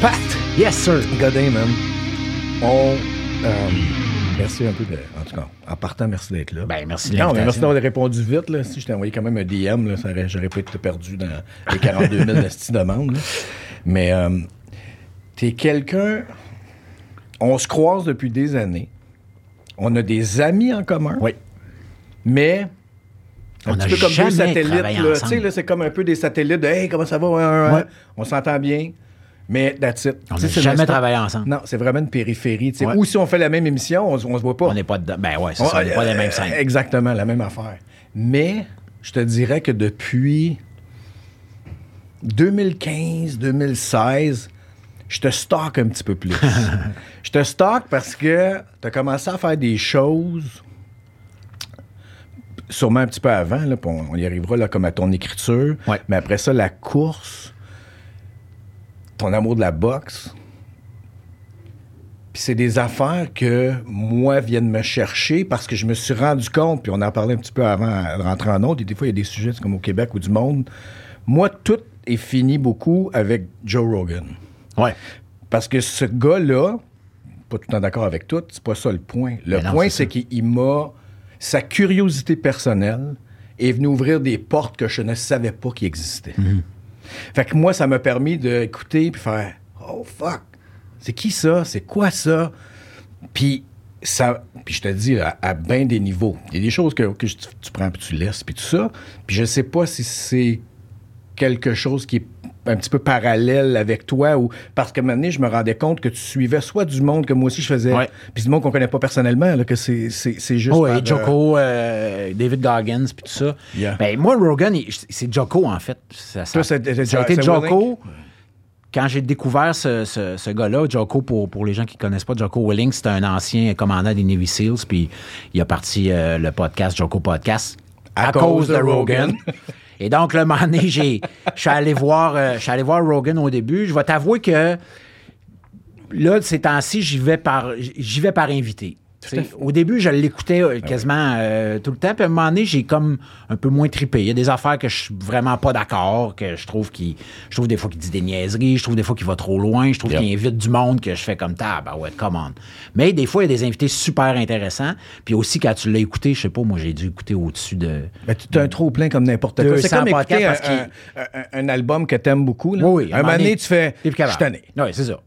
Pat! Yes, sir. Godin, man. On. euh, merci un peu de. En tout cas, en partant, merci d'être là. Ben, merci Non, mais merci d'avoir répondu vite. Là. Si je t'ai envoyé quand même un DM, là, ça aurait- j'aurais pas été perdu dans les 42 000 de demandes. Mais euh, t'es quelqu'un. On se croise depuis des années. On a des amis en commun. Oui. Mais. Un On petit a peu comme deux jamais satellites. là. ensemble. Tu sais, là, c'est comme un peu des satellites de Hey, comment ça va? Ouais. On s'entend bien. Mais that's it. On n'a jamais travaillé ensemble. Non, c'est vraiment une périphérie. Ouais. Ou si on fait la même émission, on, on se voit pas. On n'est pas dedans. Ben ouais, c'est On- ça. On n'est pas des euh, mêmes scènes. Exactement, la même affaire. Mais je te dirais que depuis 2015, 2016, je te stocke un petit peu plus. je te stocke parce que tu as commencé à faire des choses, sûrement un petit peu avant, là, on y arrivera là, comme à ton écriture. Ouais. Mais après ça, la course, ton amour de la boxe. Puis c'est des affaires que moi viennent me chercher parce que je me suis rendu compte, puis on en parlait un petit peu avant de rentrer en autre, et des fois il y a des sujets comme au Québec ou du monde. Moi, tout est fini beaucoup avec Joe Rogan. Ouais. Parce que ce gars-là, pas tout le temps d'accord avec tout, c'est pas ça le point. Le Mais point, c'est qu'il il m'a. Sa curiosité personnelle est venue ouvrir des portes que je ne savais pas qui existaient. Mhm. Fait que moi, ça m'a permis d'écouter puis faire Oh fuck, c'est qui ça? C'est quoi ça? Puis ça. Puis je te dis, à, à bien des niveaux. Il y a des choses que, que tu, prends puis tu laisses, puis tout ça. Puis je sais pas si c'est quelque chose qui est un petit peu parallèle avec toi ou parce que maintenant je me rendais compte que tu suivais soit du monde que moi aussi je faisais Ouais. puis du monde qu'on connaît pas personnellement là, que c'est c'est juste Oh, et euh, Joko, euh, David Goggins, puis tout ça. Yeah. Ben, moi, Rogan, c'est Joko, en fait. Ça, a été? Joko. Quand j'ai découvert ce, ce- ce gars-là, Joko, pour, pour les gens qui ne connaissent pas, Joko Willing, c'est un ancien commandant des Navy SEALs, puis il a parti euh, le podcast, Joko Podcast, À cause de Rogan. Et donc, le moment donné, je suis allé voir, euh, voir Rogan au début. Je vais t'avouer que là, ces temps-ci, j'y vais j'y vais par invité. Au début, je l'écoutais euh, quasiment euh, tout le temps. Puis à un moment donné, j'ai comme un peu moins trippé. Il y a des affaires que je suis vraiment pas d'accord, que je trouve qu'il. Je trouve des fois qu'il dit des niaiseries, je trouve des fois qu'il va trop loin, je trouve Yep. qu'il invite du monde que je fais comme ça, bah ouais, come on. Mais des fois, il y a des invités super intéressants. Puis aussi, quand tu l'as écouté, je sais pas, moi, j'ai dû écouter au-dessus de. Ben, tu as un trop plein comme n'importe quoi. 200 C'est comme écouter un, un- un- un album que t'aimes beaucoup. Là. Oui, oui. un moment donné, tu fais. T'es plus Je capable. suis tanné. Oui, c'est ça.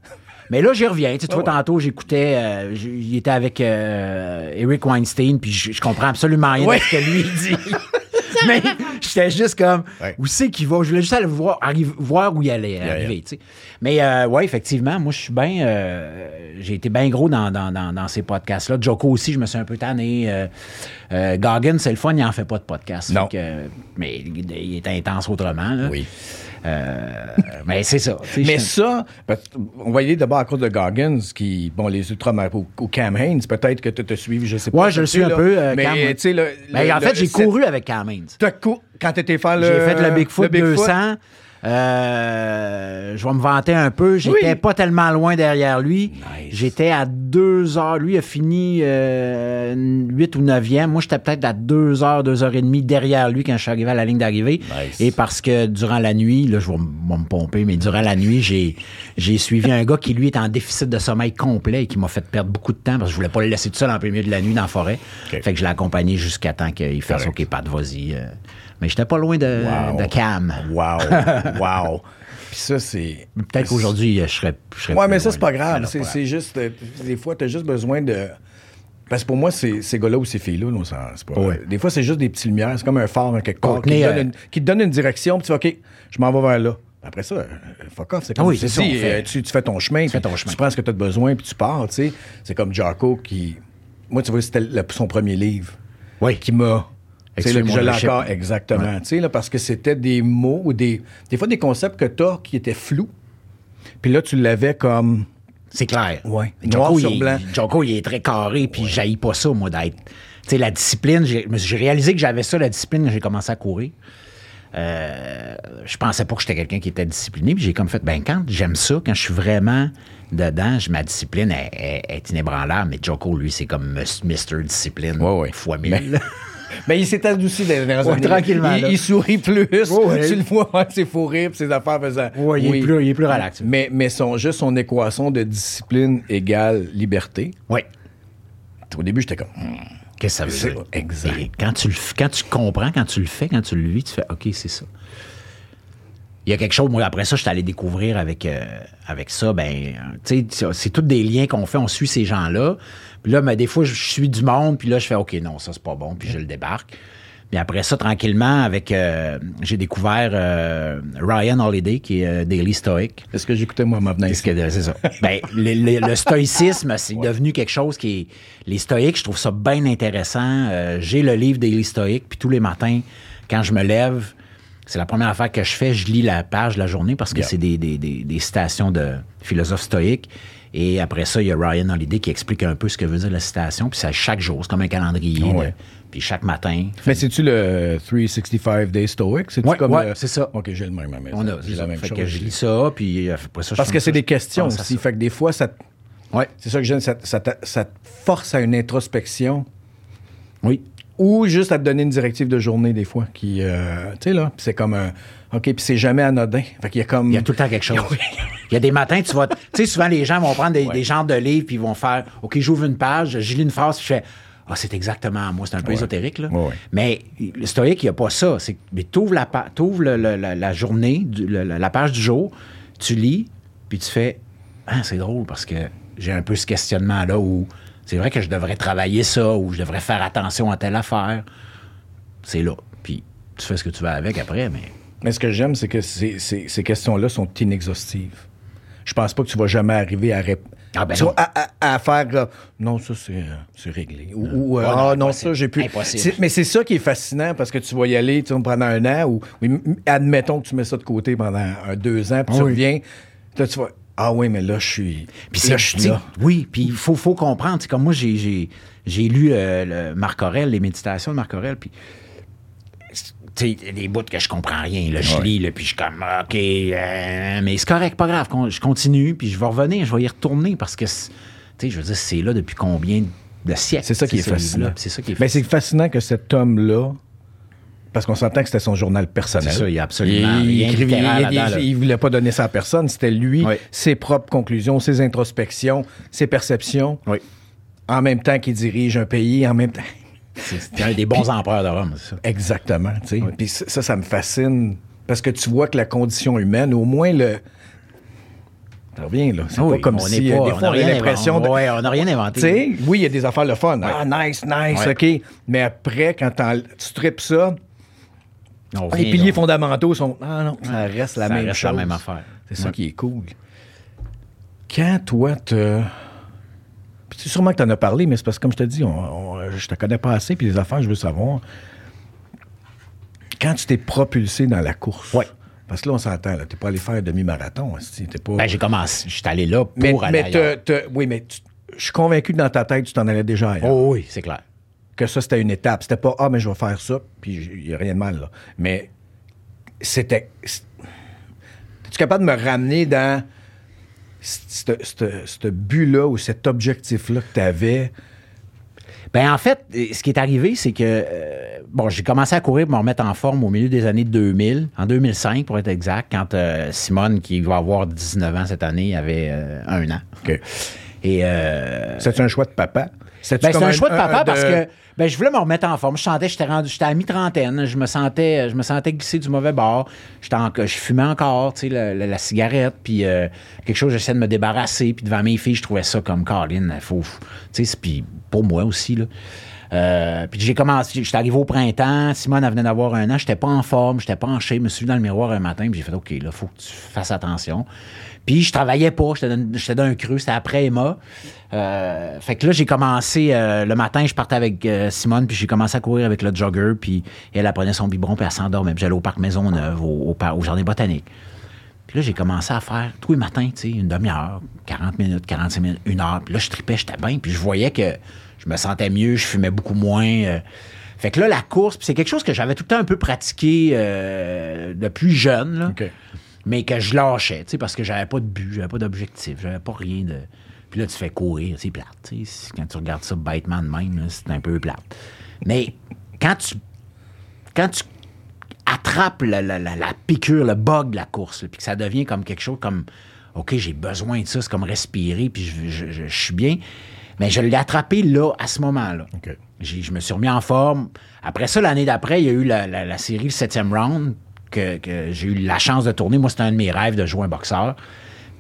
Mais là, j'y reviens. Tu sais, Ouais, ouais. tantôt, j'écoutais. euh, il était avec euh, Eric Weinstein, puis je, je comprends absolument rien Ouais. de ce que lui dit. Mais j'étais juste comme, Ouais. où c'est qu'il va? Je voulais juste aller voir, arrive- voir où il allait arriver. tu sais. Mais euh, ouais, effectivement, moi, je suis bien. euh, j'ai été bien gros dans, dans, dans, dans ces podcasts-là. Joko aussi, je me suis un peu tanné. Euh, euh, Goggin, c'est le fun, il n'en fait pas de podcast. Non. Que, mais il, il est intense autrement. là. Oui. Euh, mais c'est ça. tu Mais ça, parce- on aller d'abord à cause de Goggins, qui, bon, les Ultramar ou, ou Cam Haynes, peut-être que tu te suivi, je sais pas. Ouais, je le tu suis un peu, euh, mais tu sais, Ben, en fait, j'ai couru avec Cam Haynes. Quand t'étais faire le. J'ai fait le Bigfoot, le Bigfoot. 200. Euh, je vais me vanter un peu. J'étais Oui. pas tellement loin derrière lui. J'étais à deux heures. Lui a fini euh, 8 ou 9e. Moi, j'étais peut-être à deux heures, deux heures et demie derrière lui quand je suis arrivé à la ligne d'arrivée. Nice. Et parce que durant la nuit, là, je vais, me pomper, mais durant la nuit, j'ai, j'ai suivi un gars qui, lui, est en déficit de sommeil complet et qui m'a fait perdre beaucoup de temps parce que je voulais pas le laisser tout seul en plein milieu de la nuit dans la forêt. Fait que je l'ai accompagné jusqu'à temps qu'il fasse Correct. OK, pas de vas-y. euh. Mais j'étais pas loin de, Wow. de Cam. Wow. Wow. Puis ça, c'est. Peut-être qu'aujourd'hui, je serais, je serais Ouais, mais ça, c'est pas grave. C'est juste. euh, Des fois, t'as juste besoin de. Parce que pour moi, c'est ces gars-là ou ces filles-là, là, on s'en- c'est pas. Ouais. Des fois, c'est juste des petites lumières. C'est comme un phare, hein, quelque part, qui, te donne euh, une, qui te donne une direction, puis tu fais OK, je m'en vais vers là. Après ça, euh, fuck off. C'est comme Ah oui, tu c'est ça, tu, tu fais ton chemin, fais puis ton chemin. tu prends ce que tu as besoin, puis tu pars. tu sais. C'est comme Jarko qui. Moi, tu vois, c'était son premier livre Oui. qui m'a. Là, je l'ai encore, exactement. Là, parce que c'était des mots ou des. Des fois, des concepts que tu as qui étaient flous. Puis là, tu l'avais comme. C'est clair. Noir Joko, il, est- blanc. Joko, il est très carré, puis j'haïs pas ça, moi, d'être. Tu sais, la discipline, j'ai j'ai réalisé que j'avais ça, la discipline, quand j'ai commencé à courir. Euh, je pensais pas que j'étais quelqu'un qui était discipliné, puis j'ai comme fait, ben, quand j'aime ça, quand je suis vraiment dedans, je- ma discipline est, est- est inébranlable, mais Joko, lui, c'est comme Mr. Discipline Ouais, ouais. fois mille. Mais il s'est adouci les dernières Ouais, années. tranquillement, Il, il sourit plus. Ouais. Tu le vois, ouais, c'est fou rire, puis ses affaires faisant. Ouais, il, est plus, il est plus relax. Mais, mais son, juste son équation de discipline égale liberté. Oui. Au début, j'étais comme. hmm, Qu'est-ce que ça veut dire? exact. Et quand tu, le, quand tu comprends, quand tu le fais, quand tu le vis, tu fais OK, c'est ça. Il y a quelque chose, moi, après ça, je suis allé découvrir avec, euh, avec ça. Ben, tu sais, c'est tous des liens qu'on fait, on suit ces gens-là. Puis là, ben, des fois, je suis du monde, puis là, je fais OK, non, ça, c'est pas bon, puis je le débarque. Puis après ça, tranquillement, avec euh, j'ai découvert euh, Ryan Holiday, qui est euh, Daily Stoic. Est-ce que j'écoutais moi ma c'est ça? Ben, le, le- le stoïcisme, c'est devenu quelque chose qui est. Les stoïques, je trouve ça bien intéressant. Euh, J'ai le livre des stoïques, puis tous les matins, quand je me lève, c'est la première affaire que je fais, je lis la page de la journée parce que Yeah. c'est des, des- des- des citations de philosophes stoïques. Et après ça, il y a Ryan Holiday qui explique un peu ce que veut dire la citation. Puis c'est à chaque jour, c'est comme un calendrier. de- Ouais. puis chaque matin. Mais c'est-tu le 365 Day Stoic? C'est-tu Ouais, comme ouais, le- c'est ça. OK, j'ai le même maison. On a, J'ai c'est la même Fait chose. que je lis ça, puis euh, après ça, je Parce que c'est des questions aussi. Fait que des fois, ça, Ouais. c'est ça que j'aime, ça, ça te- ça te force à une introspection Oui. ou juste à te donner une directive de journée des fois qui, euh, tu sais là, puis c'est comme un, OK, puis c'est jamais anodin. Fait qu'il y a comme... Il y a tout le temps quelque chose. Il y a des matins, tu vas. Tu sais, souvent, les gens vont prendre des, Ouais. des genres de livres, puis ils vont faire OK, j'ouvre une page, je lis une phrase, puis je fais Ah, c'est exactement moi. C'est un peu Ouais. ésotérique, là. Ouais, ouais. Mais le stoïque, il n'y a pas ça. C'est mais t'ouvres la, pa- t'ouvres le- le- la, la journée, du- le- la, la page du jour, tu lis, puis tu fais Ah, c'est drôle parce que j'ai un peu ce questionnement-là où c'est vrai que je devrais travailler ça, ou je devrais faire attention à telle affaire. C'est là. Puis tu fais ce que tu veux avec après, mais. Mais ce que j'aime, c'est que ces, ces- ces questions-là sont inexhaustives. Je pense pas que tu vas jamais arriver à, rép- Ah, ben tu vois, à, à- à faire euh, non, ça c'est, euh, c'est réglé. Ou, ou, euh, Ah, non, ah ça j'ai pu. Mais c'est ça qui est fascinant parce que tu vas y aller tu pendant un an ou admettons que tu mets ça de côté pendant un, deux ans, puis tu Oui. reviens. Là, tu vas. Ah oui, mais là, je suis. Puis là, c'est je suis tu là. Oui, puis il faut, faut comprendre. Comme moi, j'ai, j'ai, j'ai lu euh, le Marc Aurèle, les méditations de Marc Aurèle, puis tu sais, il y a des bouts que je comprends rien. Là, je Ouais. lis, là, puis je suis comme, OK, euh, mais c'est correct, pas grave. Je continue, puis je vais revenir, je vais y retourner parce que, c'est- tu sais, je veux dire, c'est là depuis combien de siècles? C'est ça qui est ce fascinant. ça qui est Mais c'est fascinant que cet homme-là, parce qu'on s'entend que c'était son journal personnel. C'est ça, il y a absolument Il, rien écrivait- il- voulait pas donner ça à personne. C'était lui, Oui. ses propres conclusions, ses introspections, ses perceptions. Oui. En même temps qu'il dirige un pays, en même temps. C'est, c'est un des bons empereurs de Rome, c'est ça. Exactement. tu sais. Puis ça, ça, me fascine. Parce que tu vois que la condition humaine, au moins le. Ça revient, là. C'est Ah oui, pas comme on si. euh, pas- des fois, on a rien l'impression de. Ouais, on n'a rien inventé. Tu oui, il y a des affaires le fun. Ah, nice, nice, Ouais. OK. Mais après, quand tu tripes ça, les piliers on- fondamentaux sont. Ah non, ça reste la ça même reste chose. la même affaire. C'est ça qui est cool. Quand toi, te. C'est sûrement que tu en as parlé, mais c'est parce que, comme je te dis, on- on- je te connais pas assez, puis les affaires, je veux savoir. Quand tu t'es propulsé dans la course. Ouais. Parce que là, on s'entend, là. T'es pas allé faire un demi-marathon. pas. Ben, j'ai commencé, je suis allé là pour mais, aller mais te- te- oui, mais tu- je suis convaincu que dans ta tête, tu t'en allais déjà ailleurs. Oh oui, c'est clair. que ça, c'était une étape. C'était pas, ah, mais je vais faire ça, puis il n'y a rien de mal, là. Mais c'était. Es-tu capable de me ramener dans ce but-là ou cet objectif-là que tu avais? Ben en fait, euh, ce qui est arrivé, c'est que euh, bon, j'ai commencé à courir pour me remettre en forme au milieu des années 2000, en 2005 pour être exact, quand euh, Simone, qui va avoir 19 ans cette année, avait euh, un an. Et C'était un choix de papa? Ben, c'est comme un choix de papa un parce que ben, je voulais me remettre en forme. Je sentais, j'étais rendu, j'étais à mi-trentaine. Je me sentais, je me sentais glisser du mauvais bord. J'étais en- je fumais encore, tu sais, la, la- la cigarette, puis euh, quelque chose, j'essayais de me débarrasser. Puis devant mes filles, je trouvais ça comme Caroline, faut, tu sais, puis pour moi aussi là. Euh, puis j'ai commencé, j'étais arrivé au printemps. Simone venait d'avoir un an. J'étais pas en forme, j'étais pas en. Je me suis vu dans le miroir un matin, puis j'ai fait OK, là, faut que tu fasses attention. Puis je travaillais pas, j'étais dans, un creux, c'était après Emma. Euh, fait que là, j'ai commencé euh, le matin, je partais avec Simone, puis j'ai commencé à courir avec le jogger, puis elle, elle prenait son biberon, puis elle s'endormait. Puis j'allais au parc Maisonneuve, au, au jardin botanique. Puis là, j'ai commencé à faire tous les matins, tu sais, une demi-heure, 40 minutes, 45 minutes, une heure. Puis là, je tripais, j'étais bien, puis je voyais que je me sentais mieux, je fumais beaucoup moins. euh. Fait que là, la course, c'est quelque chose que j'avais tout le temps un peu pratiqué euh, depuis jeune, là mais que je lâchais, parce que j'avais pas de but, j'avais pas d'objectif, j'avais pas rien de. Puis là, tu fais courir, c'est plate. Quand tu regardes ça bêtement de même, c'est un peu plate. Mais quand tu, quand tu attrapes la, la- la- la piqûre, le bug de la course, puis que ça devient comme quelque chose comme, OK, j'ai besoin de ça, c'est comme respirer, puis je, je- je- je suis bien. Mais je l'ai attrapé là, à ce moment-là. Je me suis remis en forme. Après ça, l'année d'après, il y a eu la, la- la série Le septième round que, que j'ai eu la chance de tourner. Moi, c'était un de mes rêves de jouer un boxeur.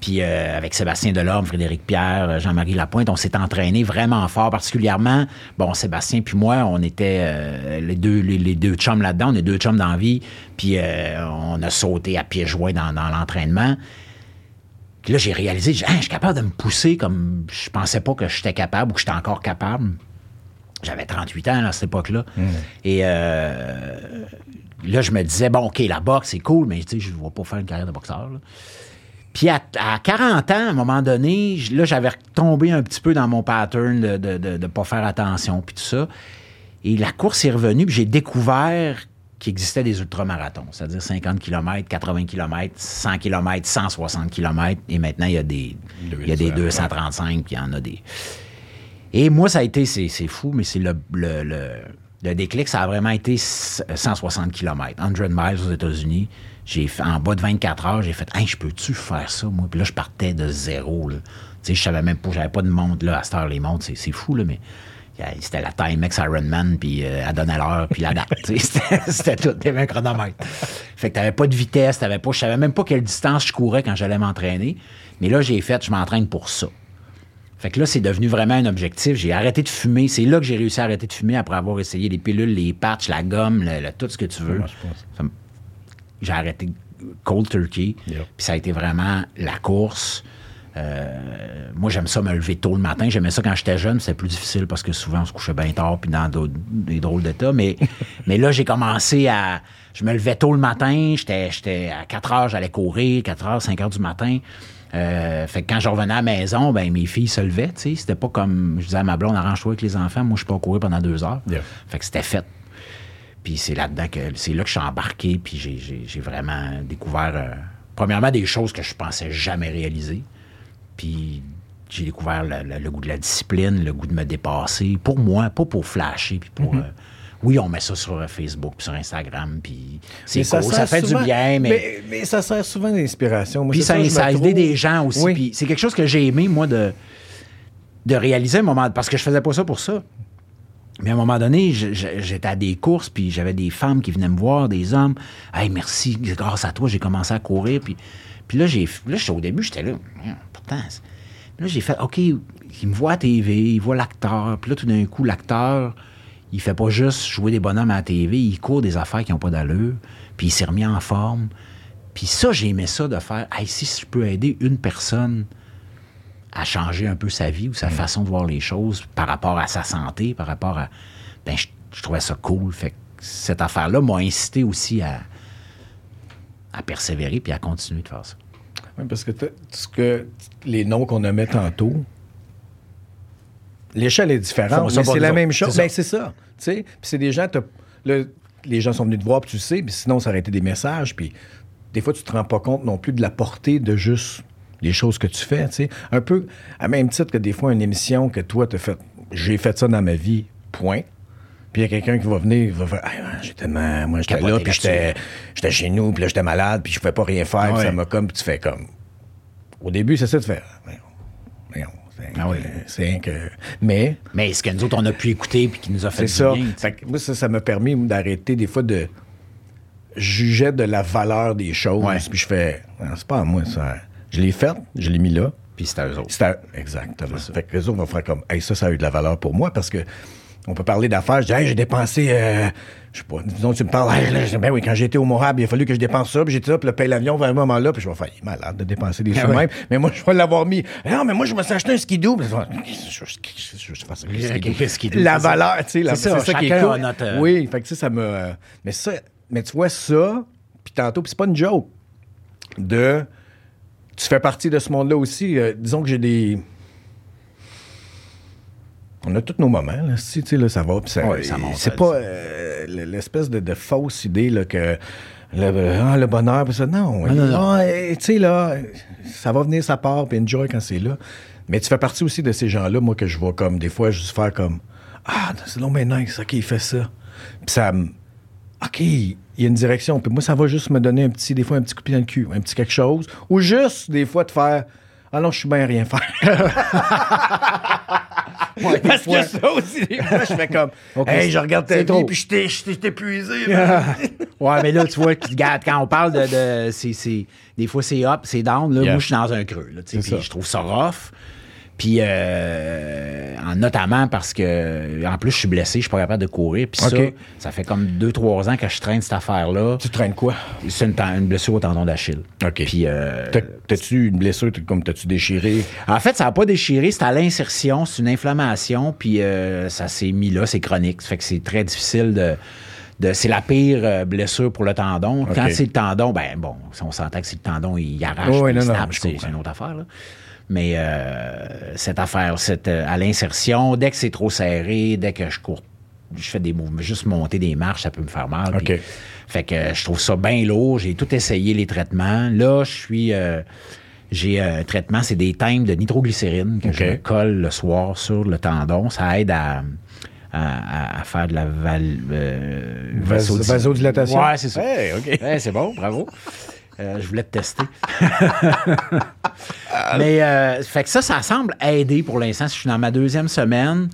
Puis euh, avec Sébastien Delorme, Frédéric Pierre, euh, Jean-Marie Lapointe, on s'est entraîné vraiment fort, particulièrement. Bon, Sébastien puis moi, on était euh, les, deux, les, les deux chums là-dedans, on est deux chums d'envie. Puis euh, on a sauté à pieds joints dans, dans l'entraînement. Puis là, j'ai réalisé, Hein, je suis capable de me pousser comme je pensais pas que j'étais capable ou que j'étais encore capable. J'avais 38 ans à cette époque-là. Et euh, là, je me disais, bon, OK, la boxe, c'est cool, mais je ne vais pas faire une carrière de boxeur. là. Puis à, à 40 ans, à un moment donné, là, j'avais retombé un petit peu dans mon pattern de ne de, pas faire attention, puis tout ça. Et la course est revenue, puis j'ai découvert qu'il existait des ultramarathons, c'est-à-dire 50 km, 80 km, 100 km, 160 km, et maintenant, il y a des, il y a des 235, puis il y en a des... Et moi, ça a été, c'est fou, mais c'est le, le, le, le déclic, ça a vraiment été 160 km, 100 miles aux États-Unis. J'ai en bas de 24 heures, j'ai fait, hey, je peux-tu faire ça, moi? Puis là, je partais de zéro, là. Tu sais, je savais même pas, j'avais pas de montre, là. À cette heure, les montres, c'est- fou, là, mais c'était la Timex Ironman, puis euh, elle donnait l'heure, puis la date. C'était tout, t'avais un chronomètre. Fait que t'avais pas de vitesse, t'avais pas, je savais même pas quelle distance je courais quand j'allais m'entraîner. Mais là, j'ai fait, je m'entraîne pour ça. Fait que là, c'est devenu vraiment un objectif. J'ai arrêté de fumer. C'est là que j'ai réussi à arrêter de fumer après avoir essayé les pilules, les patchs, la gomme, le- le- tout ce que tu veux. J'ai arrêté cold turkey. Yep. Puis ça a été vraiment la course. Euh, moi, j'aime ça me lever tôt le matin. J'aimais ça quand j'étais jeune. C'était plus difficile parce que souvent, on se couchait bien tard puis dans des drôles d'état. Mais, mais là, j'ai commencé à... Je me levais tôt le matin. J'étais à 4 heures, j'allais courir. 4 heures, 5 heures du matin. Euh, fait que quand je revenais à la maison, ben mes filles se levaient, tu sais. C'était pas comme... Je disais à ma blonde, arrange-toi avec les enfants. Moi, je peux pas courir pendant deux heures. Yeah. Fait que c'était fait. Puis c'est là-dedans que c'est là que je suis embarqué, puis j'ai vraiment découvert, euh, premièrement, des choses que je pensais jamais réaliser. Puis j'ai découvert le, le- le goût de la discipline, le goût de me dépasser, pour moi, pas pour flasher, puis pour. euh, oui, on met ça sur euh, Facebook, puis sur Instagram, puis c'est cool, ça, fait souvent- du bien, mais. mais. mais ça sert souvent d'inspiration. Moi, Puis ça, me ça a aidé trouve- des gens aussi. Oui. Puis c'est quelque chose que j'ai aimé, moi, de, de réaliser à un moment. Parce que je faisais pas ça pour ça. Mais à un moment donné, j'étais à des courses, puis j'avais des femmes qui venaient me voir, des hommes. Hey, merci, grâce à toi, j'ai commencé à courir. Puis, puis là, j'ai, là, j'étais- au début, j'étais là. Pourtant, là, j'ai fait, OK, il me voit à TV, il voit l'acteur. Puis là, tout d'un coup, l'acteur, il fait pas juste jouer des bonhommes à la TV, il court des affaires qui n'ont pas d'allure. Puis il s'est remis en forme. Puis ça, j'ai aimé ça de faire, hey, si je peux aider une personne à changer un peu sa vie ou sa façon de voir les choses par rapport à sa santé, par rapport à. Ben, je, je trouvais ça cool. Fait que cette affaire-là m'a incité aussi à, à persévérer puis à continuer de faire ça. Oui, parce que, t'as- ce que les noms qu'on nommait tantôt, l'échelle est différente, mais c'est la autres. même chose. C'est ça. Ben. Puis c'est des gens, les gens sont venus te voir, puis tu sais, puis sinon, ça aurait été des messages. Puis des fois, tu te rends pas compte non plus de la portée de juste les choses que tu fais. sais. Un peu à même titre que des fois, une émission que toi, tu fait. J'ai fait ça dans ma vie, point. Puis il y a quelqu'un qui va venir, il va faire Ah, j'ai tellement. Moi, j'étais là, puis j'étais chez nous, puis là, j'étais malade, puis je pouvais pas rien faire, puis Ouais. ça m'a comme. Puis tu fais comme. Au début, c'est ça. Voyons, voyons, c'est Ah oui. c'est rien que. Mais. Mais ce que nous autres, on a pu écouter puis qui nous a fait C'est ça. bien. moi, ça, ça m'a permis d'arrêter des fois de juger de la valeur des choses. Ouais. Puis je fais, Ah, c'est pas à moi, ça. Je l'ai fait, je l'ai mis là. Puis c'était eux autres. C'est à- exactement. Fait que les autres vont faire comme, hey, ça, ça a eu de la valeur pour moi parce que on peut parler d'affaires. Je dis, hey, j'ai dépensé, euh, je sais pas, disons, tu me parles, hey, là, je dis, ben oui, quand j'étais au Morab, il a fallu que je dépense ça, puis j'ai ça, puis le paye l'avion vers un moment là, puis je vais faire, il est malade de dépenser des Ah sous même, mais moi, je vais l'avoir mis. Non, mais moi, je me suis acheté un skidoo, puis je je- je- ça, Ok, skidoo. La valeur, tu sais, la- C'est c'est ça, ça, qui est cool. notre, euh, Oui, fait que ça, ça me. euh, mais ça, mais tu vois ça, puis tantôt, puis c'est pas une joke, de. Tu fais partie de ce monde-là aussi. Euh, disons que j'ai des. On a tous nos moments, là. Si, là, ça va. puis ça, Ouais, ça monte, c'est pas euh, l'espèce de, de fausse idée, là, que. Le, ah, le bonheur, puis ça. Non, non, non. Ah, tu sais, là, ça va venir, ça part, puis enjoy quand c'est là. Mais tu fais partie aussi de ces gens-là, moi, que je vois comme, des fois, juste faire comme. Ah, c'est long, mais nice, OK, il fait ça. Puis ça me. OK, il y a une direction. Puis moi, ça va juste me donner un petit, des fois, un petit coup de pied dans le cul, un petit quelque chose. Ou juste, des fois, de faire. Ah non, je suis bien à rien faire. Ouais, Parce fois. que ça aussi, des fois, je fais comme. Hey, je regarde ta vie, puis je t'ai- épuisé. ouais, mais là, tu vois, regarde, quand on parle de. des fois, c'est up, c'est down. Là, Yeah. moi, je suis dans un creux. Là, puis je trouve ça rough. Puis, euh, en- notamment parce que, en plus, je suis blessé, je suis pas capable de courir. Puis ça, ça fait comme deux, trois ans que je traîne cette affaire-là. tu traînes quoi? C'est une, blessure au tendon d'Achille. OK. Puis, euh, T'as- T'as-tu une blessure, comme t'as-tu déchiré? en fait, ça n'a pas déchiré, c'est à l'insertion, c'est une inflammation, puis euh, ça s'est mis là, c'est chronique. Ça fait que c'est très difficile de. c'est la pire euh, blessure pour le tendon. Quand c'est le tendon, ben bon, si on s'entend que c'est le tendon, il arrache, Oui, puis non, c'est une autre affaire. là. Mais euh, cette affaire, cette, euh, à l'insertion, dès que c'est trop serré, dès que je cours, je fais des mouvements, juste monter des marches, ça peut me faire mal. fait que je trouve ça bien lourd. J'ai tout essayé les traitements. Là, je suis. euh, j'ai un traitement, c'est des thèmes de nitroglycérine que je colle le soir sur le tendon. Ça aide à, à- à faire de la val, euh, vasodilatation? Ouais, c'est ça. Hey, c'est bon, bravo. Euh, je voulais te tester. Mais euh, fait que ça, ça semble aider pour l'instant. Je suis dans ma deuxième semaine.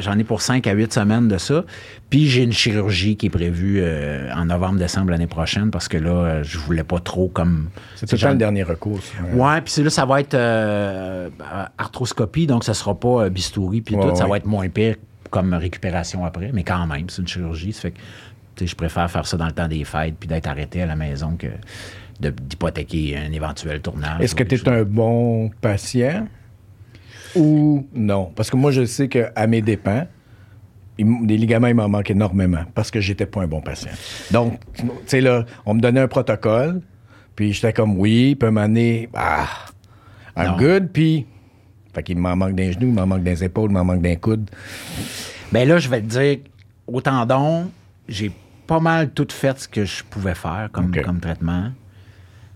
J'en ai pour 5 à 8 semaines de ça. Puis j'ai une chirurgie qui est prévue euh, en novembre-décembre l'année prochaine parce que là, euh, je voulais pas trop comme. C'est tout le dernier recours. ça. Ouais, puis c'est là, ça va être arthroscopie, donc ça sera pas bistouri, puis Ouais, tout, ça va être moins pire comme récupération après, mais quand même, c'est une chirurgie, ça fait que je préfère faire ça dans le temps des fêtes puis d'être arrêté à la maison que d'hypothéquer un éventuel tournage. Est-ce que tu es un bon patient ou non? Parce que moi, je sais qu'à mes dépens, des ligaments, il m'en manque énormément parce que j'étais pas un bon patient. Donc, tu sais, là, on me donnait un protocole, puis j'étais comme oui, moment donné, ah, I'm Non. good, puis. Fait qu'il m'en manque d'un genou, il m'en manque des épaules, il m'en manque d'un coude. Ben là, je vais te dire, au tendon, j'ai pas mal tout fait ce que je pouvais faire comme, comme traitement.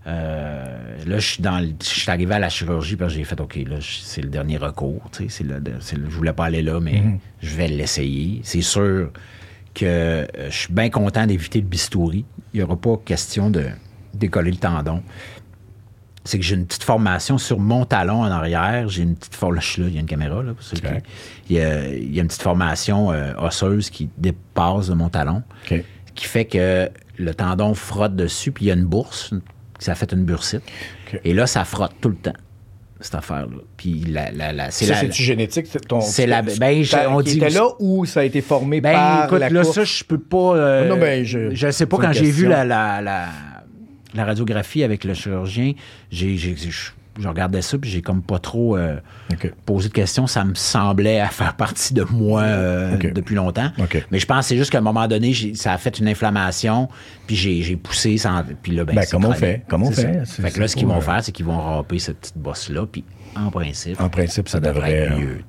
Euh, là, je suis dans, le- je suis arrivé à la chirurgie parce que j'ai fait, OK, là, c'est le dernier recours. tu sais, C'est le, je voulais pas aller là, mais je vais l'essayer. C'est sûr que euh, je suis bien content d'éviter le bistouri. Il n'y aura pas question de décoller le tendon c'est que j'ai une petite formation sur mon talon en arrière. J'ai une petite formation. Là, je suis là, il y a une caméra, là. pour il, y a, il y a une petite formation euh, osseuse qui dépasse de mon talon, qui fait que le tendon frotte dessus, puis il y a une bourse, ça fait une bursite. Et là, ça frotte tout le temps, cette affaire-là. Puis la, la, la- c'est la. c'est-tu génétique? c'est Ton, c'est la- ben, on dit- était là ou ça a été formé Ben, par écoute, la là, course? ça, je peux pas. euh, Non, ben, je- je sais pas, quand j'ai vu la, la, la, radiographie avec le chirurgien, j'ai, j'ai- je, je regardais ça, puis j'ai comme pas trop euh, OK. posé de questions. Ça me semblait à faire partie de moi euh, OK. depuis longtemps. OK. Mais je pense que c'est juste qu'à un moment donné, ça a fait une inflammation, puis j'ai, poussé sans. Puis là, ben, Ben, comment on fait? Comment on fait? ça. Fait que là, ce qu'ils vont euh, faire, c'est qu'ils vont râper cette petite bosse-là, puis en principe. En principe, ça, devrait être euh, mieux.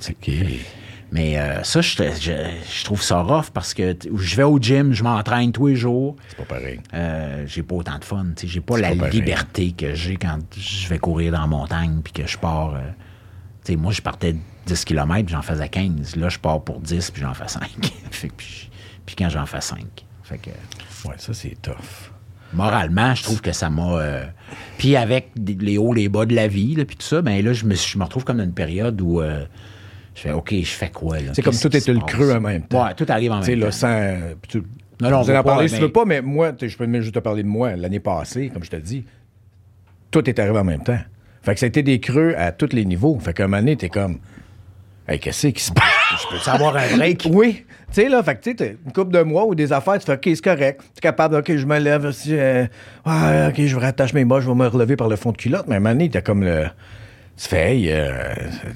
Mais euh, ça, je, je, je trouve ça rough parce que je vais au gym, je m'entraîne tous les jours. C'est pas pareil. Euh, j'ai pas autant de fun. J'ai pas la pas liberté que j'ai quand je vais courir dans la montagne puis que je pars. euh, tu sais, moi, je partais 10 km j'en faisais 15. Là, je pars pour 10 puis j'en fais 5. fait que puis, puis quand j'en fais 5. Fait que Ouais, ça, c'est tough. moralement, je trouve que ça m'a. Puis avec les hauts, les bas de la vie, là, puis tout ça, ben là, je me, je me retrouve comme dans une période où je fais OK, je fais quoi là? C'est comme tout est le creux en même temps. Ouais, tout arrive en Tu sais, même là, temps. sans. Tu, Non, non, on vous en parler si tu veux pas, mais moi, je peux même juste te parler de moi. L'année passée, comme je te dis, tout est arrivé en même temps. Fait que ça a été des creux à tous les niveaux. Fait qu'à un moment donné, t'es comme. Hey, qu'est-ce qui se passe? Je peux savoir un break? Oui. Tu sais, là, fait que tu une couple de mois ou des affaires, tu fais OK, c'est correct. Tu es capable, OK, je me lève aussi. euh, ouais, OK, je rattache mes bas, je vais me relever par le fond de culotte. Mais à un moment donné, t'as comme le. Tu fais, hey, euh,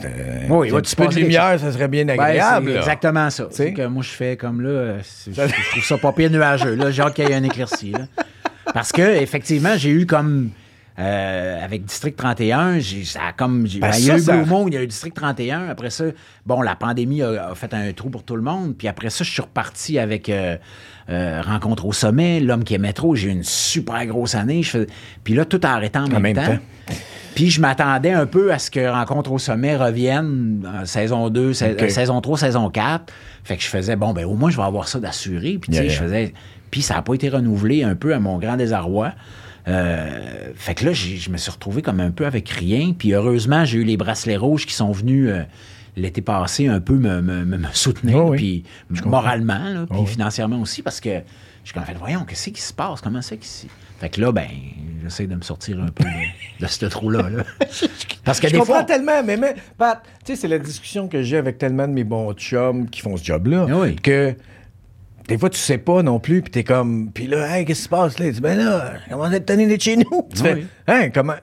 euh, Oui, va un petit peu de lumière, ça serait bien Ben, agréable. c'est exactement ça. sais? C'est que moi, je fais comme là, euh, je, je trouve ça pas pire nuageux. Là, j'ai hâte qu'il y ait un éclairci. là. Parce que, effectivement, j'ai eu comme. euh, avec District 31, j'ai, ça a comme. j'ai- Ben, ben, il y a eu ça- Blue Moon, il y a eu District 31. Après ça, bon, la pandémie a, a fait un trou pour tout le monde. Puis après ça, je suis reparti avec euh, euh, Rencontre au sommet, L'homme qui aimait trop. J'ai eu une super grosse année. Je fais- Puis là, tout a arrêté en même, même temps. temps. Puis je m'attendais un peu à ce que Rencontre au sommet revienne en saison 2, sa- OK. euh, saison 3, saison 4. Fait que je faisais, bon, ben au moins, je vais avoir ça d'assuré. Puis, tu sais, Yeah, je yeah. faisais. Puis ça n'a pas été renouvelé un peu à mon grand désarroi. Euh, fait que là, je me suis retrouvé comme un peu avec rien. Puis heureusement, j'ai eu les bracelets rouges qui sont venus euh, l'été passé un peu me, me- me- me soutenir. Oh oui, Puis moralement, là, puis Oh financièrement aussi, parce que je suis comme fait, voyons, qu'est-ce qui se passe? Comment c'est qu'ici? Fait que là, ben, j'essaie de me sortir un peu de, de ce trou-là. là. Parce que Je des comprends fois. tellement, mais, mais Pat, tu sais, c'est la discussion que j'ai avec tellement de mes bons chums qui font ce job-là, Ah oui. que des fois, tu sais pas non plus, puis t'es comme, puis là, hey, qu'est-ce qui se passe là? Tu dis, ben là, comment donné de chez nous? Tu Ah fais, hein, comment?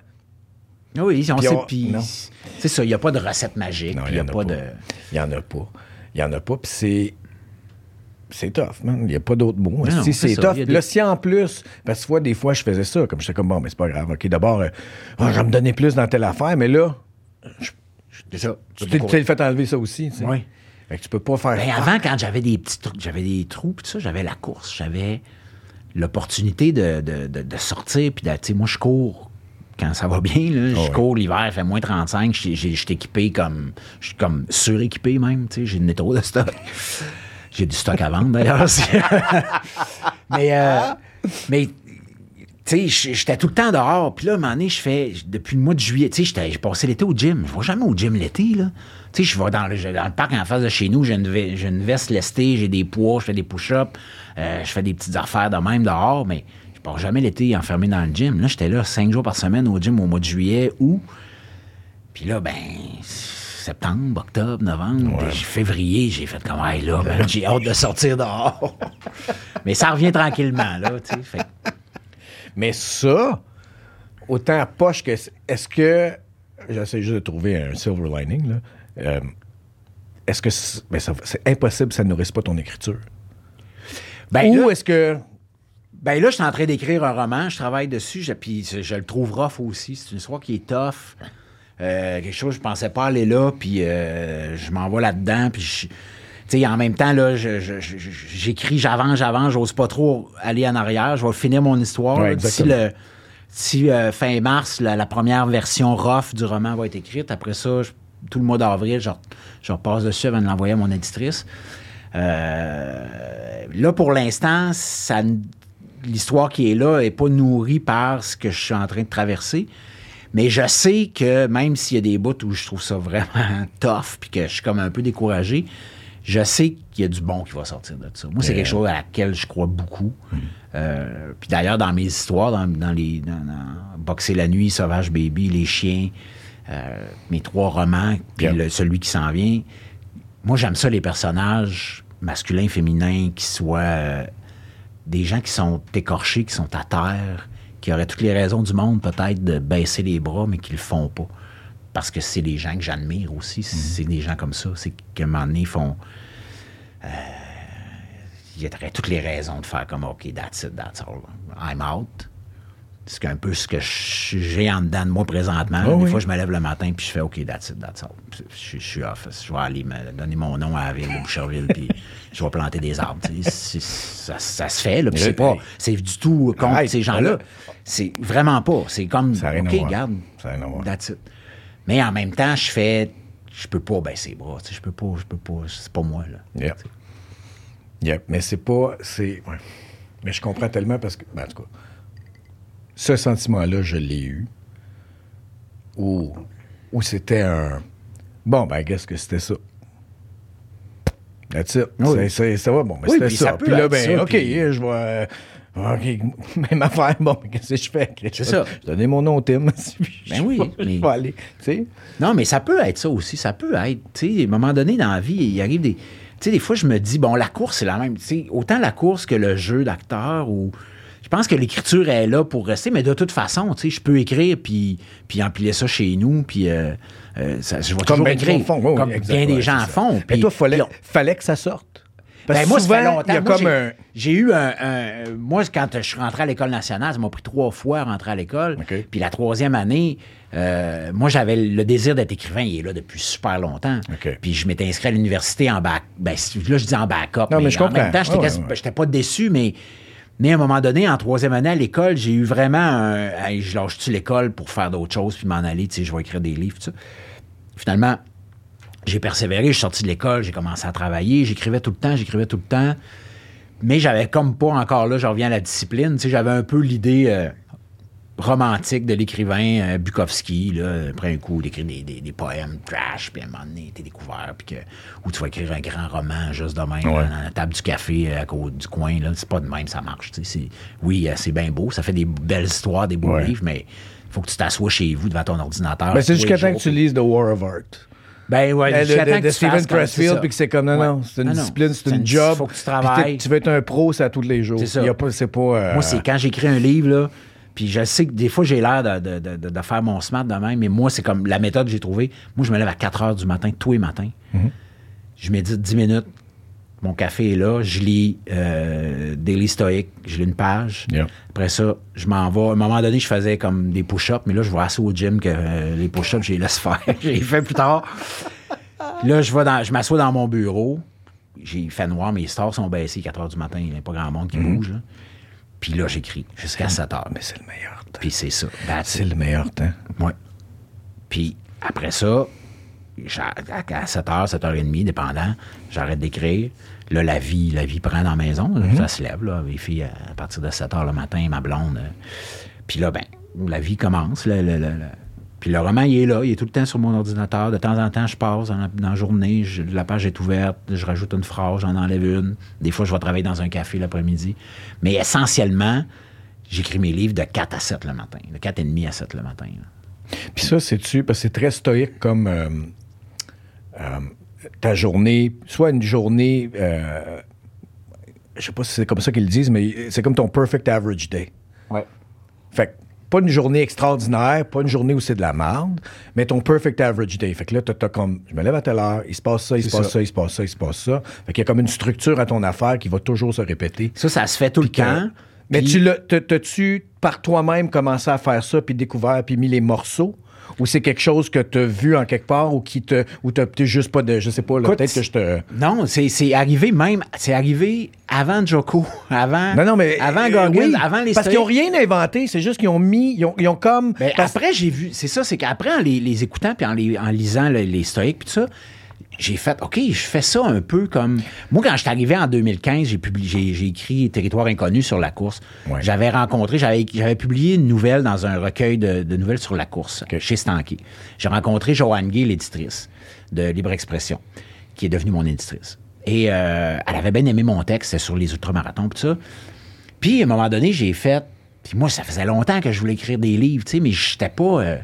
Oui, on sait. on- Puis c'est ça, il n'y a pas de recette magique. Il n'y a en a pas pas. de. Il y en a pas. Il y en a pas, puis c'est. C'est tough, man. Il n'y a pas d'autre mot. non, Si, c'est tough. Là, des- si en plus, parce que des fois, je faisais ça, comme j'étais comme, bon, mais c'est pas grave. OK, d'abord, euh, ah, je vais me donner plus dans telle affaire, mais là, C'est ça. tu t'es fait enlever ça aussi. tu sais. Oui. Fait que tu peux pas faire. Ben, avant, quand j'avais des petits trucs, j'avais des trous, puis tout ça, j'avais la course, j'avais l'opportunité de, de- de- de sortir, puis de- tu sais, moi, je cours quand ça va bien, là, je ouais. cours l'hiver, il fait moins 35, j'ai- j'ai- je suis équipé comme, je suis comme suréquipé même, tu sais, j'ai une trop de stock. J'ai du stock à vendre, d'ailleurs. mais, euh, mais tu sais, j'étais tout le temps dehors. Puis là, à un moment donné, je fais, depuis le mois de juillet, tu sais, j'ai passé l'été au gym. Je vais jamais au gym l'été, là. Tu sais, je vais dans le, parc en face de chez nous, j'ai une, ve- j'ai une veste lestée, j'ai des poids, je fais des push-ups, euh, je fais des petites affaires de même dehors, mais je pars jamais l'été enfermé dans le gym. Là, j'étais là cinq jours par semaine au gym au mois de juillet, août. Puis là, ben, septembre, octobre, novembre, février, j'ai fait comme, hey, là, ben, j'ai hâte de sortir dehors. mais ça revient tranquillement, là, tu sais. Fait Mais ça, autant à poche que. Est-ce que. J'essaie juste de trouver un silver lining, là. Euh, est-ce que. c'est ben, ça- c'est impossible ça ne nourrisse pas ton écriture? Ben, Ou est-ce que. Ben là, je suis en train d'écrire un roman, je travaille dessus, je, puis je, je le trouve rough aussi. C'est une histoire qui est tough. Euh, quelque chose, je pensais pas aller là, puis euh, je m'en vais là-dedans, puis je- Tu sais, en même temps, là, j'écris, j'avance, j'avance, j'ose pas trop aller en arrière. Je vais finir mon histoire. Ouais, le- d'ici, euh, fin mars, la, la première version rough du roman va être écrite. Après ça, je- tout le mois d'avril, je, je repasse dessus avant de l'envoyer à mon éditrice. Euh, là, pour l'instant, ça l'histoire qui est là n'est pas nourrie par ce que je suis en train de traverser. Mais je sais que même s'il y a des bouts où je trouve ça vraiment tough puis que je suis comme un peu découragé, je sais qu'il y a du bon qui va sortir de ça. Moi, c'est quelque chose à laquelle je crois beaucoup. Euh, puis d'ailleurs, dans mes histoires, dans, dans les dans, dans Boxer la nuit, Sauvage Baby, Les chiens, euh, mes trois romans, puis le- celui qui s'en vient, moi, j'aime ça, les personnages masculins, féminins, qui soient euh, des gens qui sont écorchés, qui sont à terre, qui auraient toutes les raisons du monde, peut-être, de baisser les bras, mais qui le font pas. Parce que c'est des gens que j'admire aussi. C'est des gens comme ça. C'est qu'à un moment donné, ils font. euh, il y aurait toutes les raisons de faire comme OK, that's it, that's all. I'm out. C'est un peu ce que j'ai en dedans de moi présentement. Oh des oui. fois, je me lève le matin puis je fais OK, that's it, that's all. Je, je suis off. Je vais aller me donner mon nom à la ville de Boucherville puis je vais planter des arbres. Ça, ça se fait. Là, puis c'est pas, c'est du tout contre Arrête, ces gens-là. C'est vraiment pas. C'est comme Ça OK, regarde. Ça. That's it. Mais en même temps, je fais. Je peux pas baisser les bras. Je peux pas. Je peux pas. C'est pas moi. Là. Yeah. Mais c'est pas. C'est. ouais. Mais je comprends tellement parce que. ben, en tout cas, ce sentiment-là, je l'ai eu. Où, où c'était un. Bon, ben, qu'est-ce que c'était ça? That's it. Oui. Ça va, bon, mais Oui, c'était ça. Puis là, ben, ça, OK, puis- je vais. OK, même affaire. Bon, mais qu'est-ce que je fais? C'est ça. Je donner mon nom au Tim. Ben oui, Je mais- vais aller. Non, mais ça peut être ça aussi. Ça peut être. Tu sais, à un moment donné dans la vie, il arrive des. Tu sais, des fois, je me dis, bon, la course, c'est la même. Tu sais, autant la course que le jeu d'acteur ou. Je pense que l'écriture est là pour rester, mais de toute façon, tu sais, je peux écrire puis, puis empiler ça chez nous, puis euh, euh, ça, je vais Comme toujours écrire. Oui, oui, comme exact, bien des gens font. Mais toi, fallait, on- fallait que ça sorte. Parce Ben, moi, ça fait longtemps. Moi, comme un. J'ai eu un, un- Moi, quand je suis rentré à l'École nationale, ça m'a pris trois fois à rentrer à l'école. Puis la troisième année, euh, moi, j'avais le désir d'être écrivain. Il est là depuis super longtemps. Puis je m'étais inscrit à l'université en bac. Ben, là, je dis en backup. Non, mais je en comprends. même temps, j'étais Ouais, quasi- ouais, ouais. j'étais pas déçu, mais. Mais à un moment donné, en troisième année à l'école, j'ai eu vraiment un. Je lâche-tu l'école pour faire d'autres choses puis m'en aller, tu sais, je vais écrire des livres. Finalement, j'ai persévéré, je suis sorti de l'école, j'ai commencé à travailler, j'écrivais tout le temps, j'écrivais tout le temps. Mais j'avais comme pas encore là, je reviens à la discipline, tu sais, j'avais un peu l'idée. euh, romantique de l'écrivain euh, Bukowski, là, après un coup, d'écrire des, des- des poèmes trash, puis à un moment donné, t'es découvert, puis que, ou tu vas écrire un grand roman juste de même, Ouais. dans la table du café euh, à côté du coin, là, c'est pas de même, ça marche. tu sais, c'est- Oui, euh, c'est bien beau, ça fait des belles histoires, des beaux Ouais. livres, mais faut que tu t'assoies chez vous devant ton ordinateur. Ben, c'est jusqu'à temps que tu lises The War of Art. Ben ouais, jusqu'à de, de- de Steven ça. puis que c'est comme, non, Ouais. non, c'est une non. discipline, c'est une une- job. Faut que tu travailles. Tu veux être un pro, c'est à tous les jours. C'est ça. Il y a pas, euh, Moi, c'est quand j'écris un livre, là, puis je sais que des fois, j'ai l'air de, de- de- de- faire mon smart de même, mais moi, c'est comme la méthode que j'ai trouvée. Moi, je me lève à 4 heures du matin, tous les matins. Mhm. Je médite 10 minutes. Mon café est là. Je lis euh, Daily Stoic. Je lis une page. Yeah. Après ça, je m'en vais. À un moment donné, je faisais comme des push-ups, mais là, je vais assez au gym que euh, les push-ups, je les laisse faire. je les fais plus tard. Là, je, vais dans, je m'assois dans mon bureau. J'ai fait noir, mes stars sont baissés 4 heures du matin. Il n'y a pas grand monde qui bouge. là. Puis là, j'écris jusqu'à 7 heures. Mais c'est le meilleur temps. Puis c'est ça. C'est le meilleur temps. Ouais. Puis après ça, à 7h, 7h30, dépendant, j'arrête d'écrire. Là, la vie, la vie prend dans la maison. Ça se lève, là. Les filles, à partir de 7h le matin, ma blonde. euh, Puis là, ben, la vie commence. le- le- le- Puis le roman, il est là. Il est tout le temps sur mon ordinateur. De temps en temps, je passe dans la, dans la journée. je- la page est ouverte. Je rajoute une phrase, j'en enlève une. Des fois, je vais travailler dans un café l'après-midi. Mais essentiellement, j'écris mes livres de 4 à 7 le matin. De 4 et demi à 7 le matin. là. Puis ça, c'est-tu, parce que c'est très stoïque comme euh, euh, ta journée, soit une journée, euh, je sais pas si c'est comme ça qu'ils le disent, mais c'est comme ton perfect average day. Fait que pas une journée extraordinaire, pas une journée où c'est de la merde, mais ton perfect average day. Fait que là, t'as t'as comme, je me lève à telle heure, il se passe ça, il se passe ça. ça. il se passe ça, il se passe ça. Fait qu'il y a comme une structure à ton affaire qui va toujours se répéter. Ça, ça se fait tout le temps. mais Puis- tu l'as, t'as- t'as-tu par toi-même commencé à faire ça, puis découvert, puis mis les morceaux? Ou c'est quelque chose que tu as vu en quelque part ou qui te. ou t'as peut-être juste pas de. Je sais pas, peut-être que je te. Non, c'est arrivé même. C'est arrivé avant Joko, avant. Non, non, mais. Avant euh, oui, avant les Parce qu'ils n'ont stoïques. rien inventé, c'est juste qu'ils ont mis. Ils ont, ils ont comme. Ben, parce- après, j'ai vu. C'est ça, c'est qu'après, en les, les écoutant puis en, les- en lisant le- les stoïques puis tout ça, j'ai fait, OK, je fais ça un peu comme. Moi, quand je suis arrivé en 2015, j'ai publié, j'ai, écrit Territoire inconnu sur la course. Ouais. J'avais rencontré, j'avais, j'avais publié une nouvelle dans un recueil de, de nouvelles sur la course chez Stanky. J'ai rencontré Joanne Gay, l'éditrice de Libre Expression, qui est devenue mon éditrice. Et euh, elle avait bien aimé mon texte, sur les ultramarathons, tout ça. Puis, à un moment donné, j'ai fait. Puis moi, ça faisait longtemps que je voulais écrire des livres, tu sais, mais j'étais pas. euh,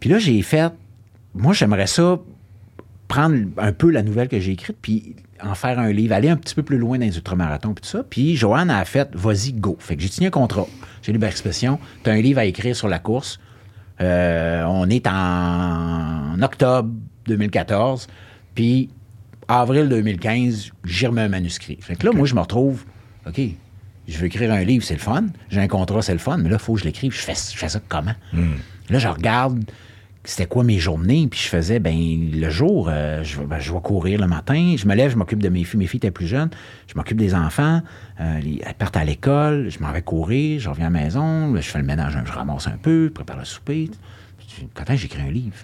Puis là, j'ai fait. Moi, j'aimerais ça prendre un peu la nouvelle que j'ai écrite, puis en faire un livre, aller un petit peu plus loin dans les ultramarathons, puis tout ça. Puis Joanne a fait, vas-y, go. Fait que j'ai signé un contrat. J'ai lu l'expression. Tu as un livre à écrire sur la course. Euh, on est en octobre 2014, puis avril 2015, j'y remets un manuscrit. Fait que là, moi, je me retrouve, OK, je veux écrire un livre, c'est le fun. J'ai un contrat, c'est le fun, mais là, il faut que je l'écrive. Je fais, je fais ça comment? Là, je regarde c'était quoi mes journées, puis je faisais, ben le jour, euh, je, vais- ben, je vais courir le matin, je me lève, je m'occupe de mes filles, mes filles étaient plus jeunes, je m'occupe des enfants, euh, les- elles partent à l'école, je m'en vais courir, je reviens à la maison, je fais le ménage, je ramasse un peu, je prépare le souper. Quand j'écris un livre?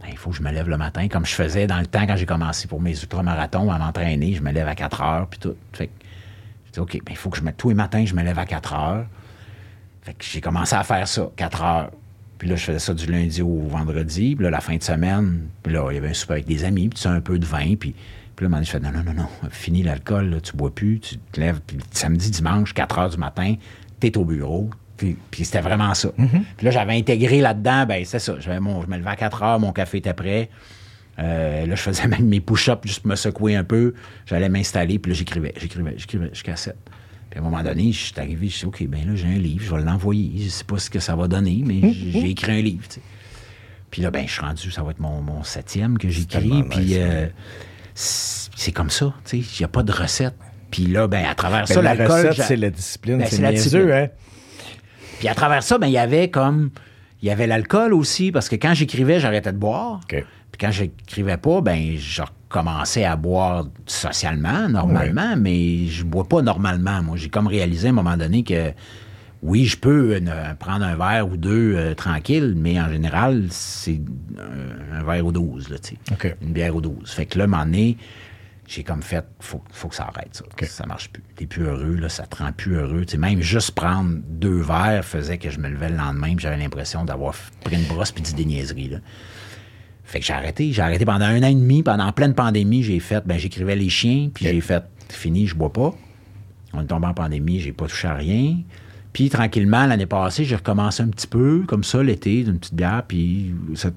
Ben, il faut que je me lève le matin, comme je faisais dans le temps quand j'ai commencé pour mes ultramarathons à m'entraîner. Je me lève à 4 heures, puis tout. Fait que, je dis, OK, ben, il faut que je me. Tous les matins, je me lève à 4 heures. Fait que j'ai commencé à faire ça, 4 heures. Puis là, je faisais ça du lundi au vendredi. Puis là, la fin de semaine, puis là, il y avait un souper avec des amis, puis tu sais, un peu de vin. Puis, puis là, je fais, non, non, non, non, fini l'alcool, tu bois plus, tu te lèves. Puis samedi, dimanche, 4 heures du matin, t'es au bureau. Puis, puis c'était vraiment ça. Puis là, j'avais intégré là-dedans, ben c'est ça. J'avais mon, je me levais à 4 heures, mon café était prêt. Euh, là, je faisais même mes push-ups juste pour me secouer un peu. J'allais m'installer, puis là, j'écrivais, j'écrivais, j'écrivais jusqu'à 7. Puis à un moment donné, je suis arrivé, je suis OK, ben là, j'ai un livre, je vais l'envoyer. Je sais pas ce que ça va donner, mais j'ai j'ai écrit un livre, tu sais. Puis là, ben, je suis rendu, ça va être mon, mon septième que j'écris. Puis euh, c'est comme ça, tu sais. Il n'y a pas de recette. Puis là, ben, à travers Ben, ça, la recette, c'est la discipline. Ben, c'est la discipline. hein? Puis à travers ça, ben, il y avait comme. Il y avait l'alcool aussi, parce que quand j'écrivais, j'arrêtais de boire. OK. Puis quand j'écrivais pas, ben je recommençais à boire socialement, normalement, mais je bois pas normalement. Moi, j'ai comme réalisé à un moment donné que oui, je peux euh, prendre un verre ou deux euh, tranquille, mais en général, c'est un, un verre ou douze, là, tu sais. OK. Une bière ou douze. Fait que là, à un moment donné, j'ai comme fait, faut, faut que ça arrête, ça. Ça marche plus. T'es plus heureux, là, ça te rend plus heureux. Même juste prendre deux verres faisait que je me levais le lendemain j'avais l'impression d'avoir pris une brosse puis dit des niaiseries, là. Fait que j'ai arrêté. J'ai arrêté pendant un an et demi. Pendant pleine pandémie, j'ai fait, ben j'écrivais les chiens, puis j'ai fait, fini, je bois pas. On est tombé en pandémie, j'ai pas touché à rien. Puis tranquillement, l'année passée, j'ai recommencé un petit peu, comme ça, l'été, d'une petite bière. Puis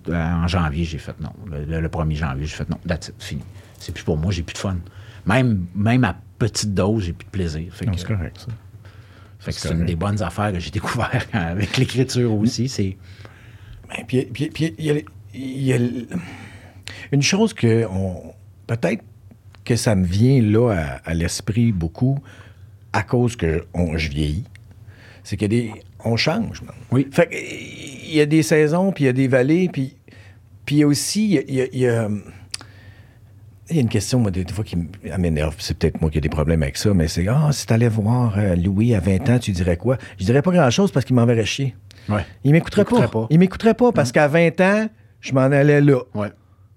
euh, en janvier, j'ai fait non. Le, le 1er janvier, j'ai fait non, that's it, fini. C'est plus pour moi, j'ai plus de fun. Même, même à petite dose, j'ai plus de plaisir. Fait Non, que, c'est correct, ça. fait que c'est c'est une des bonnes affaires que j'ai découvert avec l'écriture aussi. C'est Ben, Puis, puis- puis il y a, il y a une chose que on, peut-être que ça me vient là à, à l'esprit beaucoup à cause que on, je vieillis, c'est que des on change. man. Oui. Fait que, il y a des saisons, puis il y a des vallées, puis puis y a aussi il y a- il y a- il y a, y a une question, moi, des, fois, qui m'énerve. C'est peut-être moi qui ai des problèmes avec ça, mais c'est Ah, si t'allais voir euh, Louis à 20 ans, tu dirais quoi? Je dirais pas grand-chose parce qu'il m'enverrait chier. ouais. Il m'écouterait pas. m'écouterait pas. Il m'écouterait pas parce qu'à 20 ans, je m'en allais là. Ouais.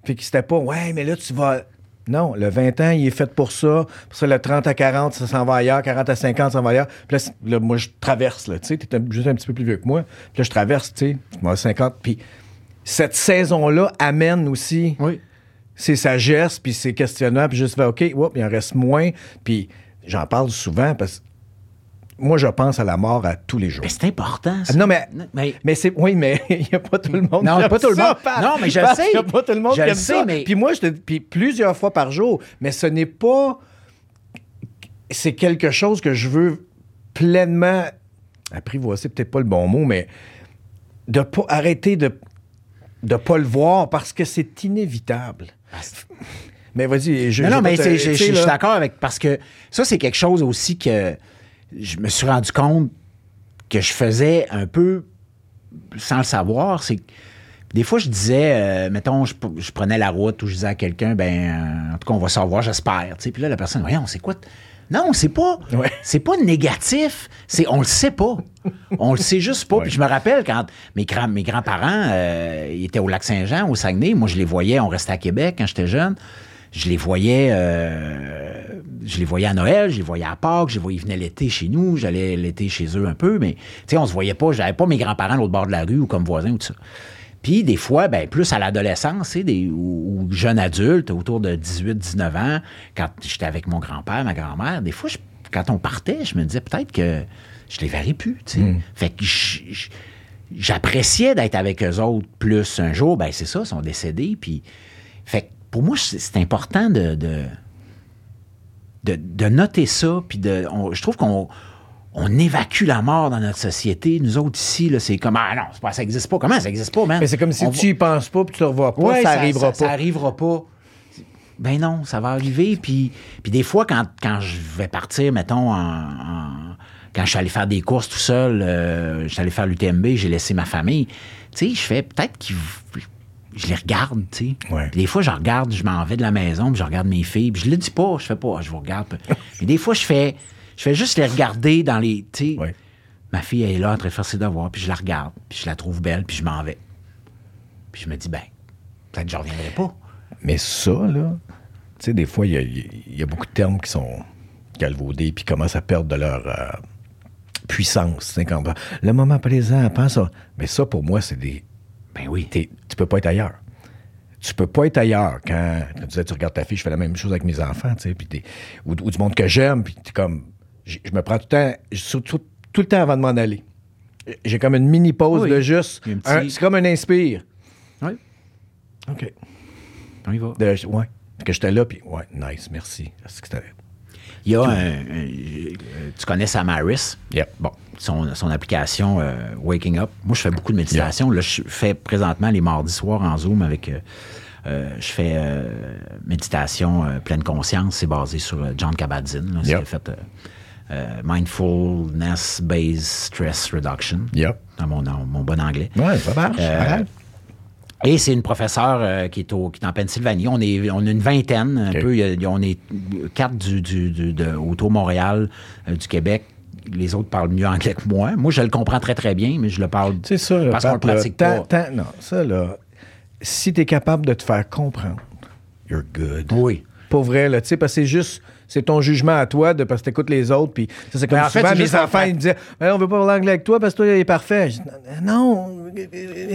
Puis que c'était pas, ouais, mais là, tu vas. Non, le 20 ans, il est fait pour ça. Pour ça, le 30 à 40, ça s'en va ailleurs. 40 à 50, ça s'en va ailleurs. Puis là, moi, je traverse, là. Tu sais, t'es juste un petit peu plus vieux que moi. Puis là, je traverse, tu sais, à 50. Puis cette saison-là amène aussi Oui. ses sagesses, puis ses questionnements, puis juste OK, oups, il en reste moins. Puis j'en parle souvent parce que moi, je pense à la mort à tous les jours. Mais c'est important. ça. Ah, Non, mais, Mais- mais c'est. Oui, mais il n'y a pas tout le monde Non, qui pas tout le ça, monde. Non, mais je sais. Il n'y a pas tout le monde Je qui aime sais, ça. mais- Puis moi, je te. Puis plusieurs fois par jour. Mais ce n'est pas. C'est quelque chose que je veux pleinement apprivoiser, peut-être pas le bon mot, mais de pas arrêter de de pas le voir parce que c'est inévitable. Mais vas-y, je Non, mais je, suis d'accord avec. Parce que ça, c'est quelque chose aussi que je me suis rendu compte que je faisais un peu sans le savoir. C'est des fois, je disais, euh, mettons, je, je prenais la route ou je disais à quelqu'un, ben, euh, en tout cas, on va savoir, j'espère. tu sais. Puis là, la personne, voyons, c'est quoi? Non, c'est pas, Ouais. c'est pas négatif. C'est, on le sait pas. On le sait juste pas. Puis je me rappelle quand mes, grands, mes grands-parents, euh, ils étaient au Lac-Saint-Jean, au Saguenay. Moi, je les voyais, on restait à Québec quand j'étais jeune. Je les voyais, euh, je les voyais à Noël, je les voyais à Pâques, je les voyais, ils venaient l'été chez nous, j'allais l'été chez eux un peu, mais tu sais, on se voyait pas, j'avais pas mes grands-parents à l'autre bord de la rue ou comme voisins ou tout ça. Puis des fois, ben, plus à l'adolescence, des, ou, ou jeune adulte, autour de 18-19 ans, quand j'étais avec mon grand-père, ma grand-mère, des fois, je- quand on partait, je me disais peut-être que je les verrais plus, tu sais. Fait que je- je- j'appréciais d'être avec eux autres plus. Un jour, ben c'est ça, ils sont décédés, puis... Fait que pour moi, c'est important de, de, de, de noter ça, puis de... on- je trouve qu'on on évacue la mort dans notre société. Nous autres, ici, c'est comme, ah non, pas, ça existe pas. Comment ça existe pas, man? Mais c'est comme si On tu y penses pas puis tu ne revois pas, Ouais, ça arrivera ça, pas. arrivera pas. Ben non, ça va arriver. Puis, puis des fois, quand, quand je vais partir, mettons, en, en- quand je suis allé faire des courses tout seul, euh, je suis allé faire l'UTMB, j'ai laissé ma famille. Tu sais, je fais peut-être qu'ils. Je les regarde, tu sais. Ouais. Des fois, je regarde, je m'en vais de la maison, puis je regarde mes filles, puis je le dis pas, je fais pas, je vous regarde. Mais des fois, je fais, je fais juste les regarder dans les, tu sais. Ouais. Ma fille, elle est là en train de faire ses devoirs, puis je la regarde, puis je la trouve belle, puis je m'en vais. Puis je me dis, ben, peut-être que je reviendrai pas. Mais ça, là, tu sais, des fois, il y a, il y a beaucoup de termes qui sont galvaudés puis commencent à perdre de leur euh, puissance. quand- le moment présent, pense à... Mais ça, pour moi, c'est des... Ben oui. t'es- tu peux pas être ailleurs. Tu peux pas être ailleurs quand, quand tu disais, tu regardes ta fille, je fais la même chose avec mes enfants, tu sais, puis ou, ou du monde que j'aime, puis t'es comme... Je me prends tout le temps, tout le temps avant de m'en aller. J'ai comme une mini pause Oui. de juste... Petit- C'est comme un inspire. Oui, OK. on y va. De- ouais. Que j'étais là, puis ouais, nice, merci. C'était... Il y a un, un- euh, tu connais Sam Harris? Yep. Bon, son, son application euh, Waking Up. Moi, je fais beaucoup de méditation. Là, je fais présentement les mardis soirs en Zoom avec. euh, euh, je fais méditation pleine conscience. C'est basé sur John Kabat-Zinn. là, Yep. fait. Mindfulness Based Stress Reduction. Yep. Dans mon, mon bon anglais. Ouais, ça marche. Et c'est une professeure euh, qui, est au, qui est en Pennsylvanie. On est, on a une vingtaine, un peu. On est quatre du, du, du- de, autour Montréal, euh, du Québec. Les autres parlent mieux anglais que moi. Moi, je le comprends très, très bien, mais je le parle C'est ça, là, parce qu'on le là, pratique pas. non, ça, là, si t'es capable de te faire comprendre, you're good. Oui. Pas vrai, là, tu sais, parce que c'est juste, c'est ton jugement à toi de parce que t'écoutes les autres, puis ça, c'est comme Ben, en fait, souvent, c'est mes enfants, en- ils me disaient, Ben, on veut pas parler anglais avec toi parce que toi, il est parfait. Je dis, non,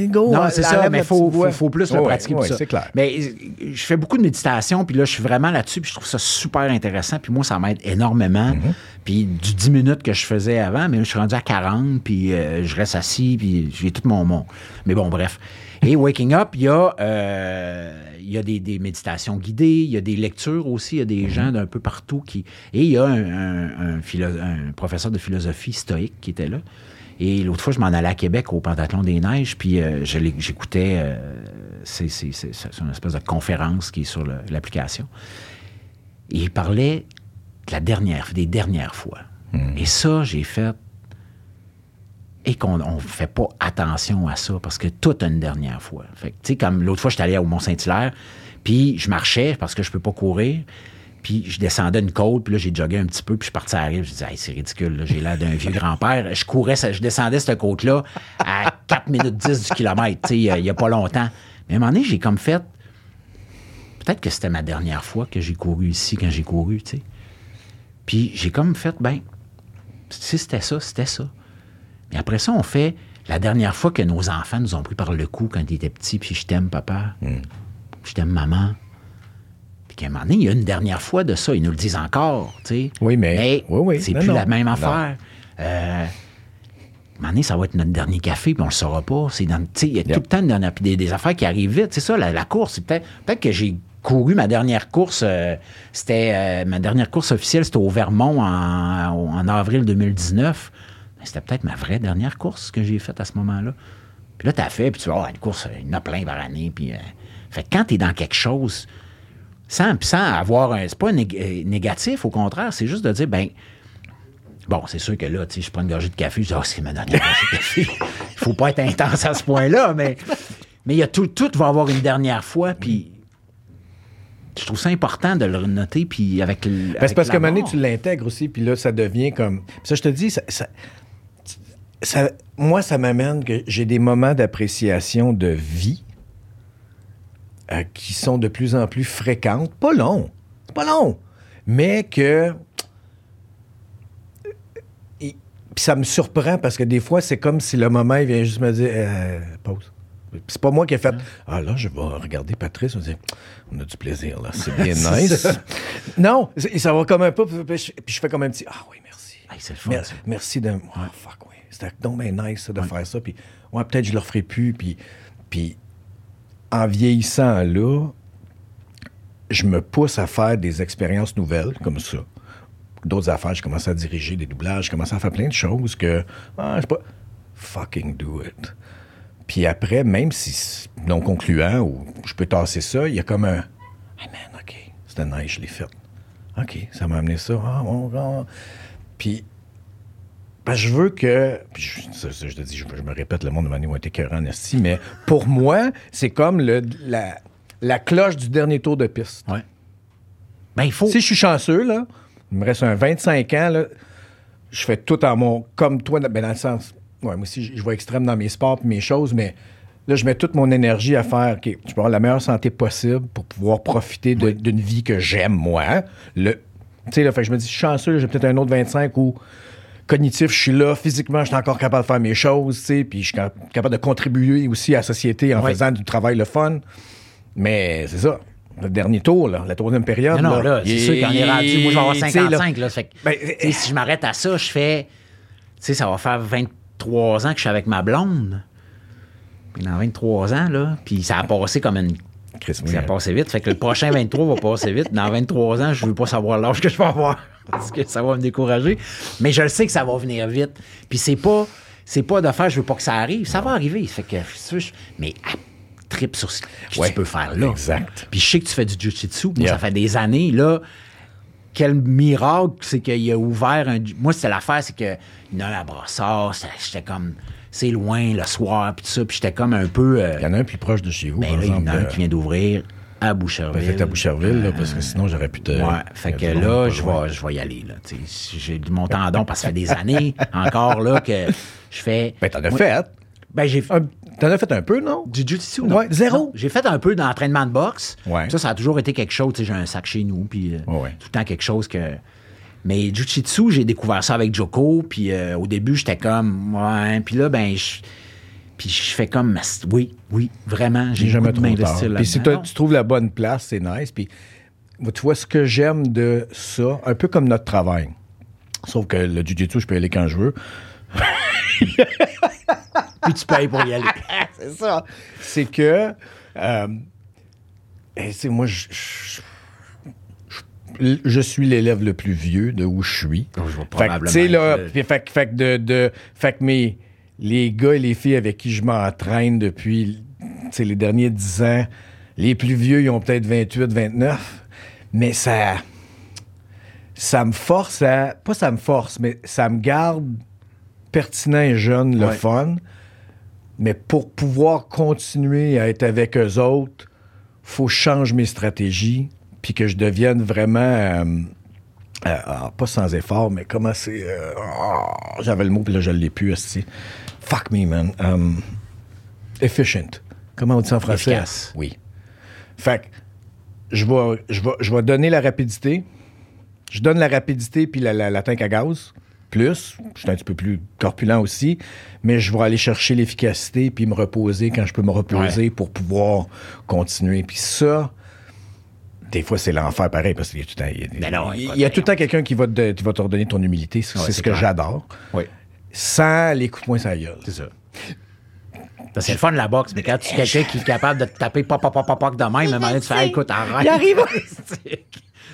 go. Non, c'est ça, mais il faut, faut, faut plus le Ouais, pratiquer. ouais, c'est clair. Mais euh, je fais beaucoup de méditation, puis là, je suis vraiment là-dessus, puis je trouve ça super intéressant. Puis moi, ça m'aide énormément. Mm-hmm. Puis du 10 minutes que je faisais avant, mais je suis rendu à 40, puis euh, je reste assis, puis j'ai tout mon monde. Mais bon, bref. Et Waking Up, il y a, euh, il y a des, des méditations guidées, il y a des lectures aussi, il y a des gens d'un peu partout qui... Et il y a un, un- un philo- un professeur de philosophie stoïque qui était là. Et l'autre fois, je m'en allais à Québec au Pentathlon des Neiges, puis euh, j'écoutais, euh, c'est une espèce de conférence qui est sur l'application. Et il parlait de la dernière, des dernières fois. Et ça, j'ai fait. Et qu'on ne fait pas attention à ça parce que tout a une dernière fois. Fait tu sais, comme l'autre fois, j'étais allé au Mont-Saint-Hilaire, puis je marchais parce que je peux pas courir. Puis je descendais une côte, puis là, j'ai jogué un petit peu, puis je parti à la rive. Je disais, hey, c'est ridicule, j'ai l'air d'un vieux grand-père. Je courais, je descendais cette côte-là à 4 minutes 10 du kilomètre, tu sais, il y a- pas longtemps. Mais à un moment donné, j'ai comme fait. Peut-être que c'était ma dernière fois que j'ai couru ici, quand j'ai couru, tu sais. Puis j'ai comme fait, ben, si c'était ça, c'était ça. Mais après ça, on fait la dernière fois que nos enfants nous ont pris par le cou quand ils étaient petits, puis je t'aime, papa. Je t'aime, maman. Qu'à un moment donné, il y a une dernière fois de ça. Ils nous le disent encore, tu sais. Oui, mais- oui, oui. c'est plus non. la même Non. affaire. Euh, à un moment donné, ça va être notre dernier café, puis on le saura pas. C'est dans- Il y a tout le temps des, des affaires qui arrivent vite. C'est ça, la, la course. c'est Peut-être peut que j'ai couru ma dernière course. euh, c'était euh, ma dernière course officielle, c'était au Vermont en, en avril 2019. Mais C'était peut-être ma vraie dernière course que j'ai faite à ce moment-là. Puis là, tu as fait, puis tu vas avoir une course, il y en a plein par année. Puis, euh, fait quand tu es dans quelque chose, sans, sans avoir un. C'est pas nég- euh, négatif, au contraire, c'est juste de dire, ben Bon, c'est sûr que là, tu sais, je prends une gorgée de café, je dis, oh, c'est ma dernière gorgée de café. Il faut pas être intense à ce point-là, mais mais il y a tout, tout va avoir une dernière fois, puis je trouve ça important de le noter, puis avec le. Ben, c'est parce qu'à un moment donné, tu l'intègres aussi, puis là, ça devient comme. Ça, je te dis, ça, ça- ça- moi, ça m'amène que j'ai des moments d'appréciation de vie euh, qui sont de plus en plus fréquentes. Pas long, c'est pas long, mais que. Et- Puis ça me surprend parce que des fois, c'est comme si le moment, il vient juste me dire euh, pause. C'est pas moi qui ai fait Ah là, je vais regarder Patrice. On, dit, on a du plaisir, là. C'est bien nice. non, ça va comme un peu. Puis je, fais comme un petit Ah oui, merci. Hey, c'est le fun, Mer- ça. merci de. Oh, fuck, oui. C'était donc bien nice ça, de faire ça. Puis, ouais, peut-être je le referai plus. Puis, puis en vieillissant là, je me pousse à faire des expériences nouvelles comme ça. D'autres affaires, je commence à diriger des doublages, je commence à faire plein de choses que. Ah, je sais pas. Fucking do it. Puis après, même si non concluant ou je peux tasser ça, il y a comme un. Hey man, OK, c'était nice, je l'ai fait. OK, ça m'a amené ça. Ah. Puis, je veux que. Je, ça, ça, je te dis, je, je me répète, le monde de Manu a été écœurant en esti, mais pour moi, c'est comme le, la, la cloche du dernier tour de piste. Ouais. Ben, il faut. Si je suis chanceux, là, il me reste un 25 ans, là, je fais tout en mon. Comme toi, ben dans le sens. Ouais, moi aussi, je, vois extrême dans mes sports et mes choses, mais là, je mets toute mon énergie à faire. OK, je peux avoir la meilleure santé possible pour pouvoir profiter de- d'une vie que j'aime, moi. Le, tu sais, là, fait que je me dis, je suis chanceux, là, j'ai peut-être un autre 25 où cognitif, je suis là, physiquement, je suis encore capable de faire mes choses, tu sais, puis je suis cap- capable de contribuer aussi à la société en Ouais. faisant du travail le fun. Mais c'est ça. Le dernier tour, là, la troisième période. Non, non, là, c'est sûr qu'on est rendu. Moi, je vais avoir tu sais, 55, là. fait que, Ben, si je m'arrête à ça, je fais. Tu sais, ça va faire 23 ans que je suis avec ma blonde. Puis dans 23 ans, là, puis ça a passé comme une. Chris, oui, Ça passé vite. Fait que le prochain 23 va passer vite. Dans 23 ans, je veux pas savoir l'âge que je vais avoir. Parce que ça va me décourager. Mais je le sais que ça va venir vite. Puis c'est pas. C'est pas de faire, je veux pas que ça arrive. Ça va arriver. Fait que, mais à trip sur ce que Ouais, tu peux faire là. exact. Puis je sais que tu fais du jiu-jitsu. Moi, Yeah. ça fait des années, là. Quel miracle, c'est qu'il a ouvert un. Moi, c'était l'affaire, c'est que il y en a un à Brassard, j'étais comme. C'est loin le soir, puis tout ça. Puis j'étais comme un peu. euh, Il y en a un plus proche de chez vous, ben par là, il y en a un euh, qui vient d'ouvrir à Boucherville. fait à Boucherville, là, parce que sinon, j'aurais pu te. Ouais, fait que là, je vais, je vais y aller. Là, Tu sais, j'ai mon tendon parce que ça fait des années encore là, que je fais. Ben, t'en as fait. Ben, j'ai Un- T'en as fait un peu, non? du jiu-jitsu, non? Ouais, zéro? J'ai fait un peu d'entraînement de boxe. Ouais. Ça, ça a toujours été quelque chose. Tu sais, j'ai un sac chez nous, puis euh, ouais. tout le temps quelque chose que. Mais jiu-jitsu, j'ai découvert ça avec Joko, puis euh, au début, j'étais comme, ouais, puis là, ben, je. Puis je fais comme, oui, oui, vraiment, j'ai jamais trop tard. Puis si tu trouves la bonne place, c'est nice. Puis tu vois, ce que j'aime de ça, un peu comme notre travail, sauf que le jiu-jitsu, je peux y aller quand je veux. Puis tu payes pour y aller. c'est ça. C'est que, euh, c'est moi, je, je- suis l'élève le plus vieux de où je suis. Oh, je vais Fait que, là, être, fait, que- fait que de, de- fait que mes, les gars et les filles avec qui je m'entraîne depuis, les derniers 10 ans, les plus vieux, ils ont peut-être 28, 29, mais ça, ça me force à, pas ça me force, mais ça me garde pertinent et jeune, le Ouais. fun. Mais pour pouvoir continuer à être avec eux autres, faut que je change mes stratégies, puis que je devienne vraiment, euh, euh, ah, pas sans effort, mais comment c'est... euh, ah, J'avais le mot, puis là, je l'ai plus, esti. Fuck me, man. Um, efficient. Comment on dit ça en français? Efficace. Oui. Fait que je vais, je, vais, je vais donner la rapidité. Je donne la rapidité puis la, la, la tank à gaz. Plus, je suis un petit peu plus corpulent aussi, mais je vais aller chercher l'efficacité puis me reposer quand je peux me reposer pour pouvoir continuer. Puis ça, des fois, c'est l'enfer pareil parce qu'il y a tout le temps, il y a, Ben non, il y a tout le temps quelqu'un qui va te, qui va te redonner ton humilité. C'est Ouais, ce que j'adore. Oui, Sans les coups de poing sur la gueule. c'est ça. C'est le fun de la boxe, mais quand tu es quelqu'un qui est capable de te taper pop, pop, pop, pop, pop de même, à un moment donné, tu fais, Hey, écoute, arrête. Il arrive.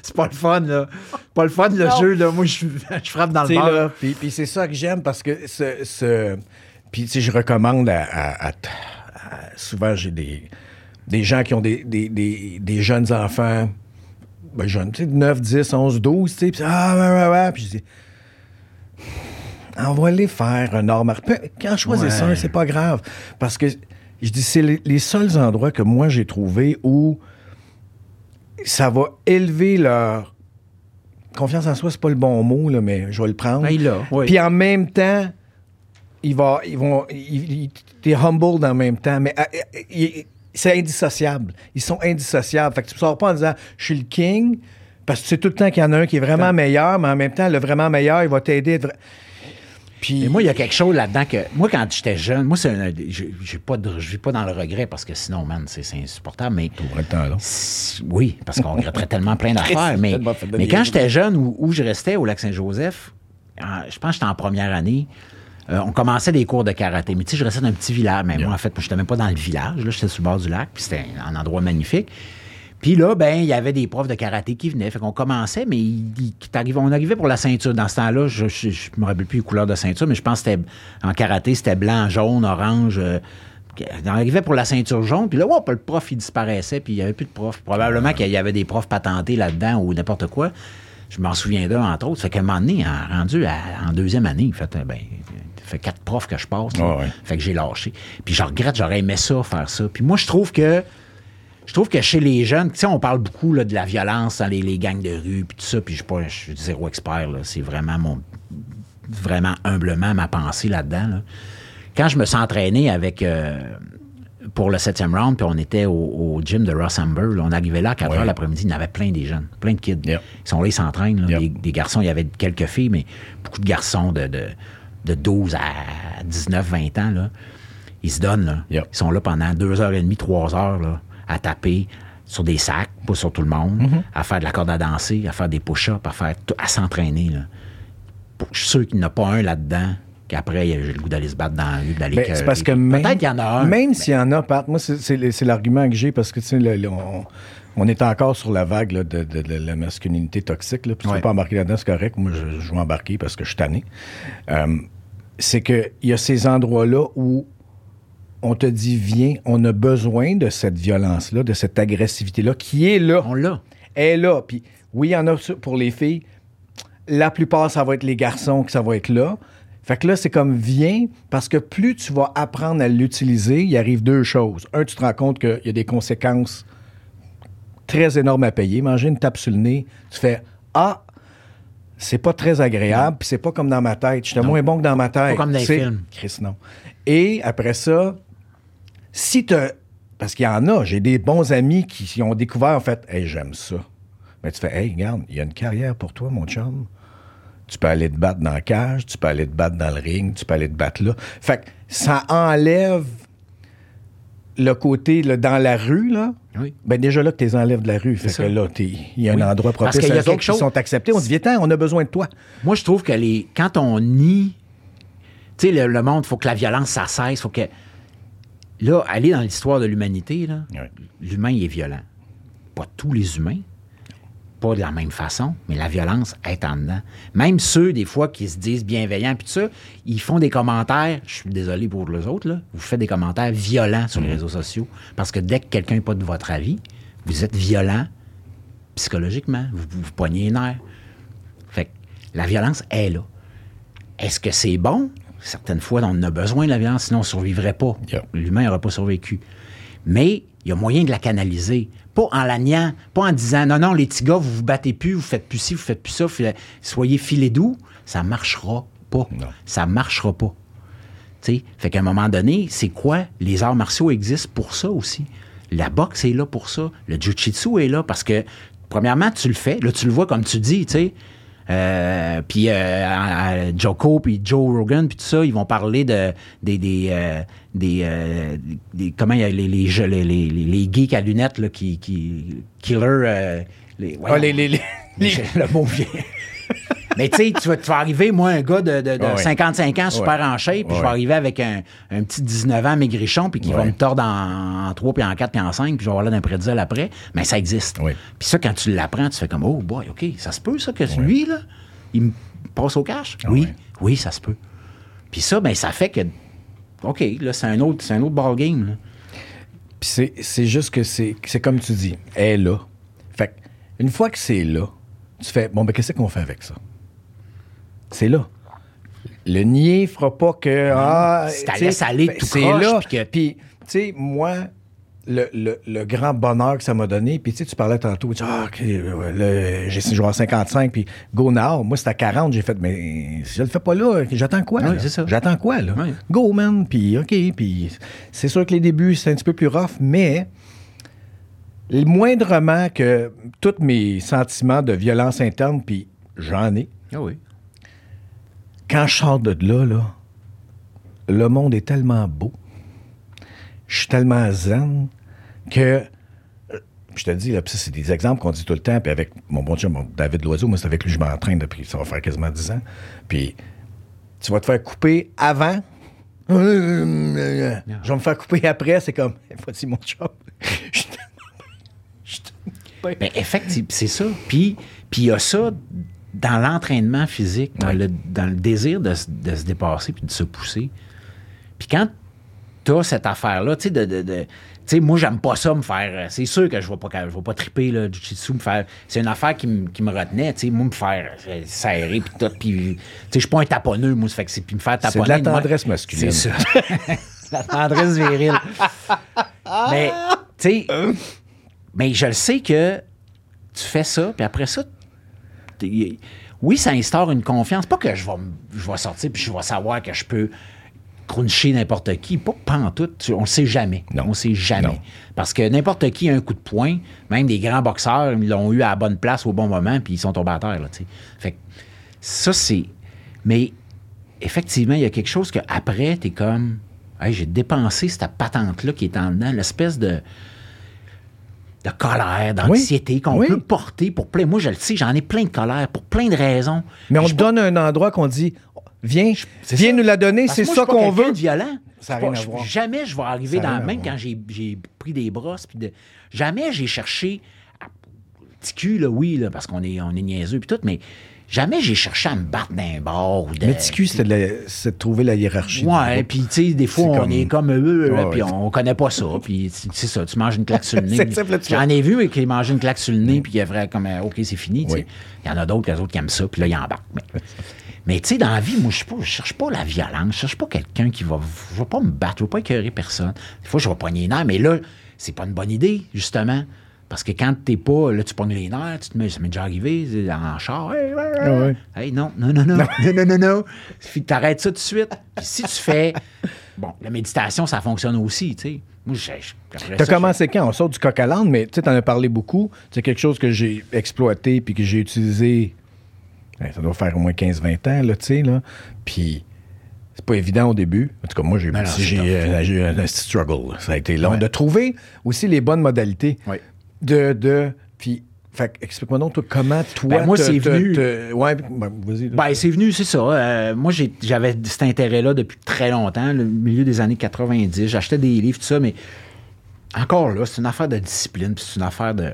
C'est pas le fun, là. Pas le fun, le Non. jeu, là. Moi, je, je frappe dans le bar. puis, puis c'est ça que j'aime parce que ce, ce- puis tu sais, je recommande à, à- à- à- souvent j'ai des des gens qui ont des, des, des- des jeunes enfants ben, jeunes, tu sais, 9, 10, 11, 12, tu sais, puis ah ouais ouais ouais, puis je dis envoie-les faire un art mar- Peu- Quand Ouais. un, c'est pas grave parce que je dis c'est les, les seuls endroits que moi j'ai trouvé où ça va élever leur confiance en soi, c'est pas le bon mot, là, mais je vais le prendre. Ben, il l'a, oui. Puis en même temps, il va, ils vont, ils- ils- t'es humble en même temps, mais il- c'est indissociable. Ils sont indissociables. Fait que tu ne sors pas en disant je suis le king, parce que tu sais tout le temps qu'il y en a un qui est vraiment meilleur, mais en même temps, le vraiment meilleur, il va t'aider. Puis Et moi, il y a quelque chose là-dedans que. Moi, quand j'étais jeune, moi, c'est un- j'ai j'ai pas de, je vis pas dans le regret parce que sinon, man, c'est c'est insupportable. Mais le temps, là. Oui, parce qu'on regretterait tellement plein d'affaires. Mais, mais quand j'étais jeune, où, où je restais au Lac-Saint-Joseph, en- je pense que j'étais en première année, euh, on commençait des cours de karaté. Mais tu sais, je restais dans un petit village. Mais moi, en fait, je n'étais même pas dans le village. Là, j'étais sur le bord du lac, puis c'était un endroit magnifique. Puis là, ben, il y avait des profs de karaté qui venaient. Fait qu'on commençait, mais il- il- t'arrives- on arrivait pour la ceinture. Dans ce temps-là, je ne me rappelle plus les couleurs de ceinture, mais je pense que c'était en karaté, c'était blanc, jaune, orange. euh, on arrivait pour la ceinture jaune, puis là, le prof, il disparaissait, puis il n'y avait plus de prof. Probablement qu'il y avait des profs patentés là-dedans ou n'importe quoi. Je m'en souviens d'eux, entre autres. Fait qu'à un moment donné, en, rendu à- en deuxième année, fait, ben, fait quatre profs que je passe. là. Ouais. Fait que j'ai lâché. Puis je regrette, j'aurais aimé ça, faire ça. Puis moi, je trouve que je trouve que chez les jeunes, tu sais, on parle beaucoup là, de la violence dans les, les gangs de rue, puis tout ça, puis je suis pas, je suis zéro expert, là. C'est vraiment mon, vraiment humblement ma pensée là-dedans, là. Quand je me suis entraîné avec, euh, pour le septième round, puis on était au, au gym de Ross Amber, là, on arrivait là à 4 Ouais. heures l'après-midi, il y en avait plein des jeunes, plein de kids. Yep. Ils sont là, ils s'entraînent. Yep. des, des garçons, il y avait quelques filles, mais beaucoup de garçons de, de, de 12 à 19, 20 ans, là. Ils se donnent, là. Yep. Ils sont là pendant deux heures et demie, trois heures, là, à taper sur des sacs, pas sur tout le monde, Mm-hmm. à faire de la corde à danser, à faire des push-ups, à faire à s'entraîner, Je suis sûr qu'il n'y en a pas un là-dedans qu'après, j'ai le goût d'aller se battre dans la rue, d'aller Ben, c'est parce que même, Peut-être qu'il y en a un. Même s'il y en a, Pat, moi, c'est- l'argument que j'ai parce que, tu sais, le- le- on, on est encore sur la vague là, de, de- de la masculinité toxique. Là, puis tu Ouais. veux pas embarquer là-dedans, c'est correct. Moi, je, je vais embarquer parce que je suis tanné. Euh, c'est qu'il y a ces endroits-là où on te dit, viens, on a besoin de cette violence-là, de cette agressivité-là qui est là. On l'a. Elle est là. Puis oui, il y en a pour les filles. La plupart, ça va être les garçons que ça va être là. Fait que là, c'est comme viens, parce que plus tu vas apprendre à l'utiliser, il arrive deux choses. Un, tu te rends compte qu'il y a des conséquences très énormes à payer. Manger une tape sur le nez, tu fais Ah, c'est pas très agréable, puis c'est pas comme dans ma tête. J'étais moins bon que dans ma tête. Pas comme dans les films. Chris, non. Et après ça, si tu Parce qu'il y en a, j'ai des bons amis qui qui ont découvert, en fait, hey, j'aime ça. Mais tu fais, hey, regarde, il y a une carrière pour toi, mon chum. Tu peux aller te battre dans la cage, tu peux aller te battre dans le ring, tu peux aller te battre là. Fait que ça enlève le côté là, dans la rue, là. Oui. Ben déjà là que tu les enlèves de la rue. Fait que là, il y a un endroit Parce propice qu'il y a quelque qui chose- sont acceptés. On dit, viens on a besoin de toi. Moi, je trouve que les quand on nie, tu sais, le, le monde, il faut que la violence, ça cesse. faut que. Là, aller dans l'histoire de l'humanité, là, l'humain, il est violent. Pas tous les humains, pas de la même façon, mais la violence est en dedans. Même ceux, des fois, qui se disent bienveillants, puis tout ça, ils font des commentaires, je suis désolé pour les autres, là, vous faites des commentaires violents sur les réseaux sociaux, parce que dès que quelqu'un n'est pas de votre avis, vous êtes violent psychologiquement, vous vous, vous poignez les nerfs. Fait que la violence est là. Est-ce que c'est bon? Certaines fois, on en a besoin de la violence, sinon on ne survivrait pas. Yeah. L'humain n'aurait pas survécu. Mais il y a moyen de la canaliser. Pas en la niant, pas en disant non, non, les petits gars, vous vous battez plus, vous faites plus ci, vous faites plus ça, soyez filés doux. Ça marchera pas. Non. Ça marchera pas. Tu sais, fait qu'à un moment donné, c'est quoi? Les arts martiaux existent pour ça aussi. La boxe est là pour ça. Le jiu-jitsu est là parce que, premièrement, tu le fais. Là, tu le vois comme tu dis, tu sais. Euh, puis euh, Joko puis Joe Rogan puis tout ça, ils vont parler de des des euh, des, euh, des- comment il y a les les, jeux- les, les, les- geeks à lunettes là, qui qui killer euh, les, Ah, les, les, les- les- le mot vient. Mais tu sais, tu vas, arriver, moi, un gars de, de- de Ouais. 55 ans, super Ouais. en shape, puis je vais arriver avec un, un petit 19 ans maigrichon, puis qui va me tordre en, en 3, puis en 4, puis en 5, puis je vais avoir l'air d'un prédisel après. Mais ça existe. Oui. Puis ça, quand tu l'apprends, tu fais comme, oh boy, OK, ça se peut, ça, que lui, là, il me passe au cash? oui, ouais. oui, ça se peut. Puis ça, ben, ça fait que, OK, là, c'est un autre, c'est un autre ballgame, là. Puis c'est, c'est juste que c'est, c'est comme tu dis, elle est là. Fait une fois que c'est là, tu fais, bon, ben, qu'est-ce qu'on fait avec ça? C'est là. Le nier fera pas que. Ah, Si aller fait- tout C'est là. puis que- Puis, tu sais, moi, le, le- le grand bonheur que ça m'a donné, puis tu sais, tu parlais tantôt, tu dis, ah, OK, le- j'ai joué à 55, puis go now. Moi, c'était à 40, j'ai fait, mais si je le fais pas là, j'attends quoi? Oui, là? c'est ça. J'attends quoi, là? Oui. Go, man, puis OK, puis c'est sûr que les débuts, c'est un petit peu plus rough, mais le moindrement que tous mes sentiments de violence interne, puis j'en ai, Ah oui. Quand je sors de là, là, le monde est tellement beau. Je suis tellement zen que. euh, Je te dis, là, ça, c'est des exemples qu'on dit tout le temps. Puis avec mon bon chum, mon David Loiseau, moi, c'est avec lui que je m'entraîne depuis, ça va faire quasiment 10 ans. Puis tu vas te faire couper avant? Je vais me faire couper après. C'est comme, voici mon chum. Je tellement- je tellement- Ben, effectivement, c'est ça. Puis il y a ça dans l'entraînement physique, dans, Oui. le, dans le désir de, se- de se dépasser puis de se pousser. Puis quand tu as cette affaire-là, tu sais, de. de, de- tu sais, moi, j'aime pas ça me faire. euh, C'est sûr que je vais pas, je vais pas triper, là, du jitsu, me faire. C'est une affaire qui, me- qui me retenait, tu sais, moi, me faire euh, serrer, puis tout. Puis, tu sais, je suis pas un taponneux, moi, ça fait que c'est. Puis me faire C'est de taponner. la moi, tendresse masculine. C'est ça. la tendresse virile. Mais, tu sais, mais je le sais que tu fais ça, puis après ça, oui, ça instaure une confiance. Pas que je vais, je vais sortir puis je vais savoir que je peux cruncher n'importe qui. Pas pantoute. On le sait jamais. Non. On le sait jamais. Non. Parce que n'importe qui a un coup de poing. Même des grands boxeurs, ils l'ont eu à la bonne place au bon moment, puis ils sont tombés à terre. Là, fait que ça, c'est. Mais effectivement, il y a quelque chose que après, tu es comme. Hey, j'ai dépensé cette patente-là qui est en dedans, l'espèce de de colère, d'anxiété qu'on Oui. peut porter pour plein. Moi, je le sais, j'en ai plein de colère pour plein de raisons. Mais on Je te donne un endroit qu'on dit, viens, viens nous la donner, c'est ça qu'on quelqu'un veut. de violent. Ça pas- je-. Jamais je vais arriver Ça dans. Même quand j'ai j'ai pris des brosses, puis de, jamais j'ai cherché. à- Petit cul, là, oui, là, parce qu'on est, on est niaiseux, puis tout, mais jamais j'ai cherché à me battre d'un bord. Ou de, la- c'est de trouver la hiérarchie. Ouais, puis tu sais, des fois, on comme- est comme eux, puis on connaît pas ça, puis c'est ça, tu manges une claque sur le nez. J'en ai vu qui mangent une claque sur le nez, puis qui ferait comme, euh, OK, c'est fini. Oui. Il y en a d'autres, les autres qui aiment ça, puis là, ils embarquent. Mais, Mais tu sais, dans la vie, moi, je ne cherche pas la violence. Je cherche pas quelqu'un qui va. Je vais pas me battre, je vais pas écœurer personne. Des fois, je vais pogner les nerfs, mais là, c'est pas une bonne idée, justement. Parce que quand t'es pas, là, tu pognes les nerfs, tu te mets, ça m'est déjà arrivé, en char. Hey, ouais, ouais. Ah ouais. Hey, non, non, non, non, non, non, non, non. Puis t'arrêtes ça tout de suite. Puis si tu fais. Bon, la méditation, ça fonctionne aussi, tu sais. Moi, j'ai. après T'as commencé quand? On sort du coq à l'âne, mais tu sais, t'en as parlé beaucoup. C'est quelque chose que j'ai exploité puis que j'ai utilisé. ouais, ça doit faire au moins 15-20 ans, là, tu sais, là. Puis c'est pas évident au début. En tout cas, moi, j'ai Non, non, j'ai, tough, euh, eu un petit struggle. Ça a été long. Ouais. De trouver aussi les bonnes modalités. Ouais. De. de puis, fait que explique-moi donc, toi, comment toi. Ben, moi, c'est venu- te- ouais, ben, vas-y. Ben, c'est venu, c'est ça. Euh, moi, j'avais cet intérêt-là depuis très longtemps, le milieu des années 90. J'achetais des livres, tout ça, mais encore là, c'est une affaire de discipline, puis c'est une affaire de.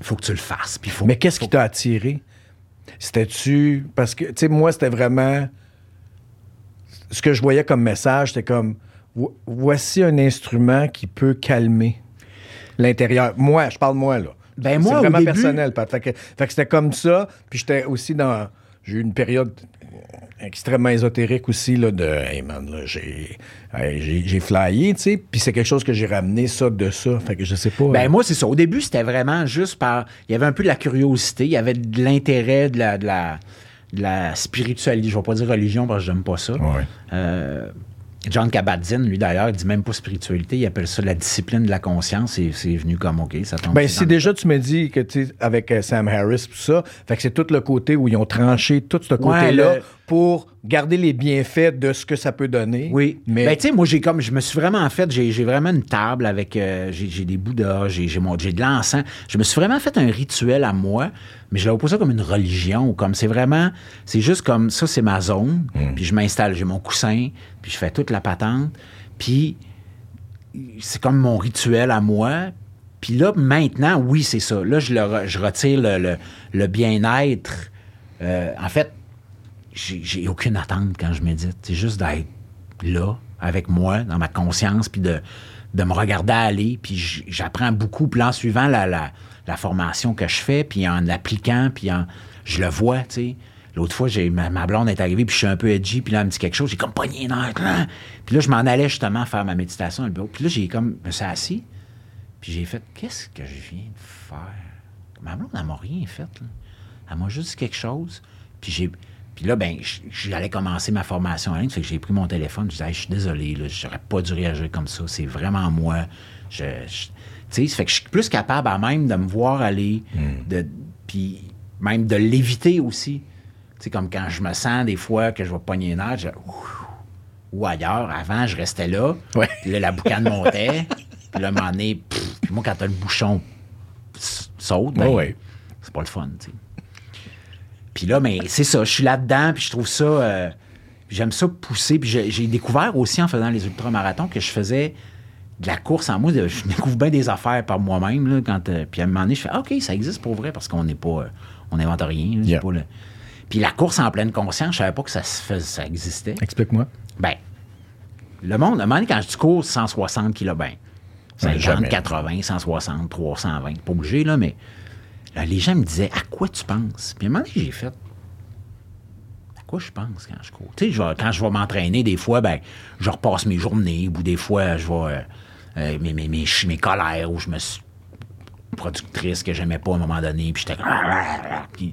Il faut que tu le fasses. Puis faut, Mais qu'est-ce qui t'a attiré? C'était-tu. Parce que, tu sais, moi, c'était vraiment. Ce que je voyais comme message, c'était comme. vo- Voici un instrument qui peut calmer l'intérieur. Moi, je parle moi, là. Ben, C'est moi, au vraiment début- personnel, Pat. Fait que, c'était comme ça. Puis j'étais aussi dans. J'ai eu une période extrêmement ésotérique aussi, là, de. Hey man, là, j'ai. hey, j'ai flyé, tu sais. Puis c'est quelque chose que j'ai ramené ça de ça. Fait que je sais pas. Ben moi, c'est ça. Au début, c'était vraiment juste par. Il y avait un peu de la curiosité, il y avait de l'intérêt, de la, de la, de la spiritualité. Je vais pas dire religion parce que j'aime pas ça. Ouais. Euh, John Kabat-Zinn, lui d'ailleurs, il dit même pas spiritualité, il appelle ça la discipline de la conscience et c'est venu comme OK, ça tombe. Ben, si déjà tu me dis que tu sais, avec euh, Sam Harris tout ça, fait que c'est tout le côté où ils ont tranché tout ce côté-là pour garder les bienfaits de ce que ça peut donner. Oui. mais Ben, tu sais, moi, j'ai comme, je me suis vraiment fait, j'ai vraiment une table avec, euh, j'ai des bouddhas, j'ai j'ai mon- j'ai de l'encens. Je me suis vraiment fait un rituel à moi, mais je l'avais pas ça comme une religion, ou comme c'est vraiment, c'est juste comme, ça, c'est ma zone, puis je m'installe, j'ai mon coussin, puis je fais toute la patente, puis c'est comme mon rituel à moi. Puis là, maintenant, oui, c'est ça. Là, je, le je retire le, le- le bien-être. Euh, en fait, j'ai aucune attente quand je médite. C'est juste d'être là, avec moi, dans ma conscience, puis de, de me regarder aller. Puis j'apprends beaucoup. Puis en suivant la, la, formation que je fais, puis en l'appliquant, puis en, je le vois, tu sais. L'autre fois, ma, blonde est arrivée, puis je suis un peu edgy, puis là, elle me dit quelque chose, j'ai comme pogné là. Puis là, je m'en allais justement faire ma méditation dans. Puis là, j'ai comme, je me suis assis, puis j'ai fait, qu'est-ce que je viens de faire? Ma blonde, elle m'a rien fait, là. Elle m'a juste dit quelque chose, puis j'ai... Puis là, ben, j'allais commencer ma formation en ligne, fait que j'ai pris mon téléphone, je disais, Hey, je suis désolé, là, j'aurais pas dû réagir comme ça, c'est vraiment moi. Je, je- tu sais, fait que je suis plus capable à même de me voir aller, de, puis même de l'éviter aussi. Tu sais, comme quand je me sens des fois que je vais pogner une ouf, ou ailleurs. Avant, je restais là. Ouais. Puis là, la boucane montait. Puis là, à un moment donné, pff, puis moi, quand t'as le bouchon saute, ben, ouais. c'est pas le fun, tu sais. Puis là, mais c'est ça, je suis là-dedans, puis je trouve ça... euh, J'aime ça pousser. Puis j'ai découvert aussi en faisant les ultramarathons que je faisais de la course en moi. Je découvre bien des affaires par moi-même. quand, euh, puis à un moment donné, je fais ah, OK, ça existe pour vrai parce qu'on n'est pas. euh, on n'invente rien. là, c'est Yeah. pas le- Puis la course en pleine conscience, je savais pas que ça, se ça existait. Explique-moi. Ben, le monde, à un moment donné, quand je cours 160 km, ben, 50, jamais. 80, 160, 320, pas obligé, là, mais les gens me disaient À quoi tu penses? Puis à un moment donné, j'ai fait À quoi je pense quand je cours? Tu sais, quand je vais m'entraîner, des fois, ben, je repasse mes journées, ou des fois, je vais. euh, euh, mes, mes, mes, colères, où je me suis. productrice que j'aimais pas à un moment donné, puis j'étais. Puis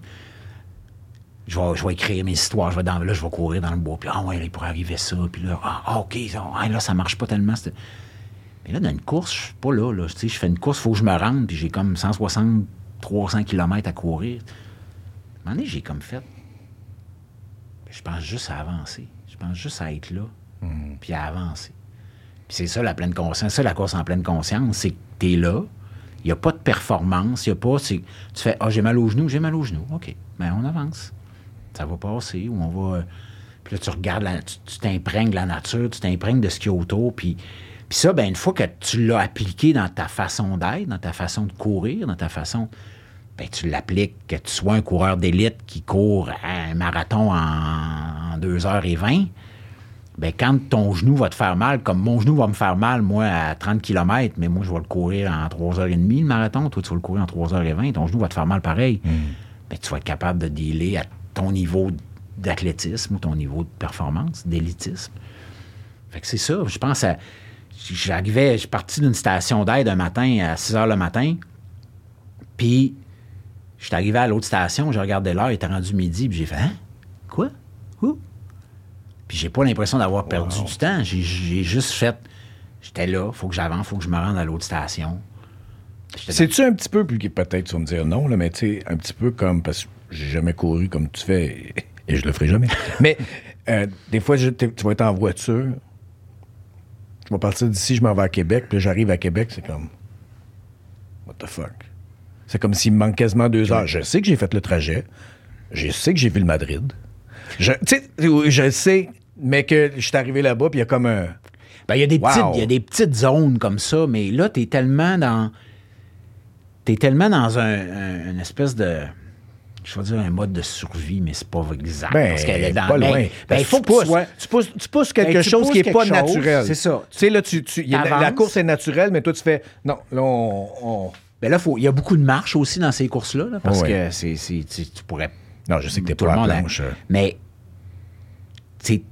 je vais, je vais écrire mes histoires, je vais dans, là, je vais courir dans le bois, puis ah ouais, il pourrait arriver ça, puis là, ah, ah, ok, ah, là, ça marche pas tellement. Mais là, dans une course, je suis pas là, là. Tu sais, je fais une course, il faut que je me rende, puis j'ai comme 160, 300 km à courir. À un moment donné, j'ai comme fait. Je pense juste à avancer. Je pense juste à être là, puis à avancer. Puis c'est ça, la pleine conscience. Ça, la course en pleine conscience, c'est que t'es là, il n'y a pas de performance, il a pas. Tu fais Ah, j'ai mal au genou, j'ai mal au genou. OK, ben on avance. Ça va passer, ou on va. Puis là, tu regardes, la- tu tu t'imprègnes de la nature, tu t'imprègnes de ce qu'il y a autour. Puis, puis ça, ben, une fois que tu l'as appliqué dans ta façon d'être, dans ta façon de courir, dans ta façon. Ben, tu l'appliques, que tu sois un coureur d'élite qui court un marathon en, en 2h20. Ben, quand ton genou va te faire mal, comme mon genou va me faire mal, moi, à 30 km, mais moi, je vais le courir en 3h30, le marathon. Toi, tu vas le courir en 3h20. Ton genou va te faire mal pareil. Ben, tu vas être capable de dealer à ton niveau d'athlétisme ou ton niveau de performance, d'élitisme. Fait que c'est ça. Je pense à. J'arrivais, je suis parti d'une station d'aide un matin à 6 h le matin. Puis, je suis arrivé à l'autre station, j'ai regardé l'heure, il était rendu midi, puis j'ai fait Hein? Quoi? Où? Puis, j'ai pas l'impression d'avoir perdu du temps. J'ai juste fait. J'étais là, faut que j'avance, faut que je me rende à l'autre station. C'est-tu un petit peu, plus peut-être tu vas me dire non, là, mais tu sais, un petit peu comme, parce que j'ai jamais couru comme tu fais, et je le ferai jamais. mais euh, des fois, tu vas être en voiture, je vais partir d'ici, je m'en vais à Québec, puis j'arrive à Québec, c'est comme, what the fuck? C'est comme s'il me manque quasiment deux heures. Je sais que j'ai fait le trajet, je sais que j'ai vu le Madrid, je, je sais, mais que je suis arrivé là-bas, puis il y a comme un... Ben, il y, a des petites, il y a des petites zones comme ça, mais là, tu es tellement dans t'es tellement dans un, une espèce de je vais dire un mode de survie, mais c'est pas exact. Ben, parce qu'elle est dans pas loin. Ben, ben il faut que tu, sois... tu, pousses, tu pousses quelque ben, chose qui n'est pas naturel. C'est ça. Tu sais, là, tu, tu la, course est naturelle, mais toi, tu fais. Non, là, on. Ben là, il y a beaucoup de marches aussi dans ces courses-là, parce que c'est, tu pourrais. Non, je sais que t'es pas à planche. Mais, tu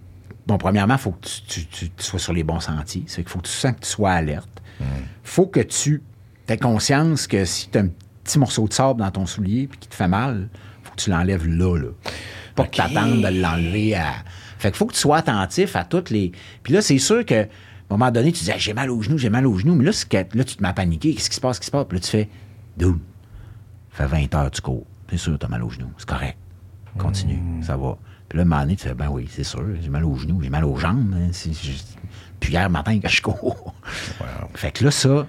bon, premièrement, il faut que tu, sois sur les bons sentiers. C'est qu'il faut que tu sens que tu sois alerte. Il hmm. faut que tu T'as conscience que si tu as un petit morceau de sable dans ton soulier puis qui te fait mal, faut que tu l'enlèves là, là. Pas que tu de l'enlever à. Fait qu'il faut que tu sois attentif à toutes les. Puis là, c'est sûr que. À un moment donné, tu dis j'ai mal au genou, j'ai mal au genou. Mais là, là tu te mets à paniquer. Qu'est-ce qui se passe? Qu'est-ce qui se passe? Puis là, tu fais Dude, ça fait 20 heures tu cours. C'est sûr, tu as mal au genou. C'est correct. Continue. Hmm. Ça va. Puis là, un moment donné, tu fais Ben oui, c'est sûr, j'ai mal au genou, j'ai mal aux jambes. Hein, puis hier matin que je cours. Fait que là, ça,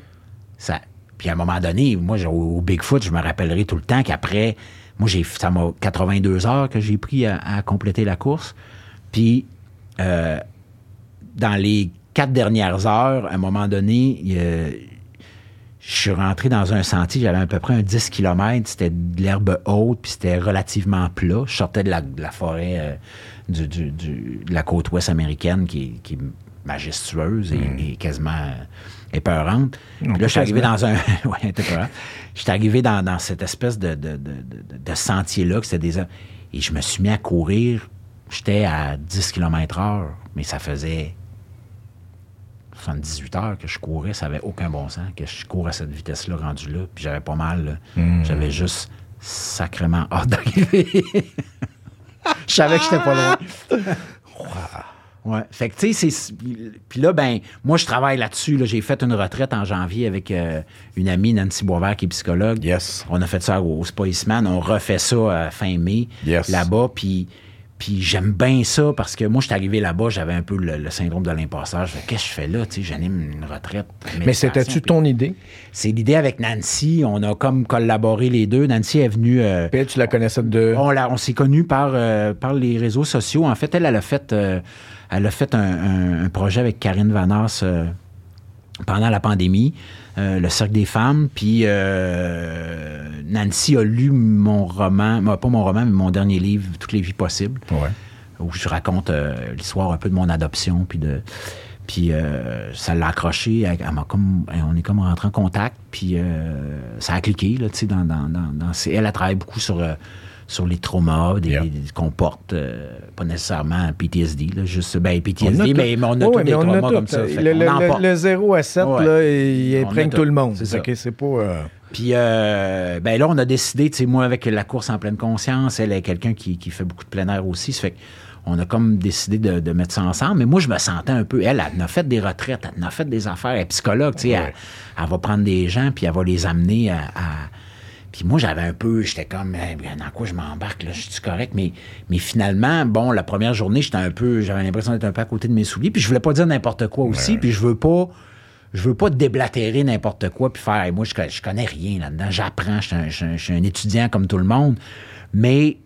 ça, puis à un moment donné, moi, au, Bigfoot, je me rappellerai tout le temps qu'après, moi, j'ai, ça m'a 82 heures que j'ai pris à, compléter la course. Puis, euh, dans les quatre dernières heures, à un moment donné, je suis rentré dans un sentier, j'avais à peu près un 10 km, c'était de l'herbe haute, puis c'était relativement plat. Je sortais de la, forêt euh, du, de la côte ouest américaine qui, qui est majestueuse et, mm. et quasiment épeurante. Puis là, je suis arrivé dans un. ouais. Je suis arrivé dans, dans, cette espèce de, de, de, de sentier-là, que c'était des. Et je me suis mis à courir. J'étais à 10 km heure, mais ça faisait 78 heures que je courais, ça n'avait aucun bon sens, que je cours à cette vitesse-là rendu là, puis j'avais pas mal. Hmm. J'avais juste sacrément hâte d'arriver. je savais que j'étais pas loin. Ouais. Fait que, tu sais, Puis là, ben, moi, je travaille là-dessus. J'ai fait une retraite en janvier avec euh, une amie, Nancy Boisvert, qui est psychologue. Yes. On a fait ça au Spiceman. On refait ça à fin mai, là-bas. Puis. Puis j'aime bien ça parce que moi, je suis arrivé là-bas, j'avais un peu le, syndrome de l'impassage. Qu'est-ce que je fais là? Tu sais, j'anime une retraite. Mais c'était-tu ton idée? C'est l'idée avec Nancy. On a comme collaboré les deux. Nancy est venue. Euh, Puis tu la connaissais de. On, on s'est connus par, euh, par les réseaux sociaux. En fait, elle, elle a fait elle a fait un, projet avec Karine Vanas euh, pendant la pandémie, euh, Le Cercle des femmes. Puis euh, Nancy a lu mon roman, pas mon roman, mais mon dernier livre, Toutes les vies possibles, où je raconte l'histoire un peu de mon adoption. Puis de. Puis ça l'a accroché, comme, on est comme rentré en contact, puis ça a cliqué, là, tu sais, dans, dans, dans, elle a travaillé beaucoup sur sur les traumas des, qu'on porte, euh, pas nécessairement PTSD, là, juste ben, PTSD, mais, on a tous des traumas comme ça. Le, 0 à 7, là, il étreigne tout le monde. C'est ça. c'est pas... Euh, Puis euh, ben là, on a décidé, tu sais, moi, avec la course en pleine conscience, elle est quelqu'un qui, qui, fait beaucoup de plein air aussi, ça fait on a comme décidé de, mettre ça ensemble. Mais moi, je me sentais un peu. Elle, elle, a fait des retraites, elle a fait des affaires. Elle est psychologue, tu sais. Elle, elle, va prendre des gens, puis elle va les amener à puis moi, j'avais un peu, j'étais comme, dans quoi je m'embarque, là, je suis correct. Mais, mais finalement, bon, la première journée, j'étais un peu, j'avais l'impression d'être un peu à côté de mes souliers. Puis je voulais pas dire n'importe quoi aussi. Puis je veux pas, je veux pas déblatérer n'importe quoi puis faire, moi, je, je connais rien là-dedans. J'apprends, je suis un, étudiant comme tout le monde. Mais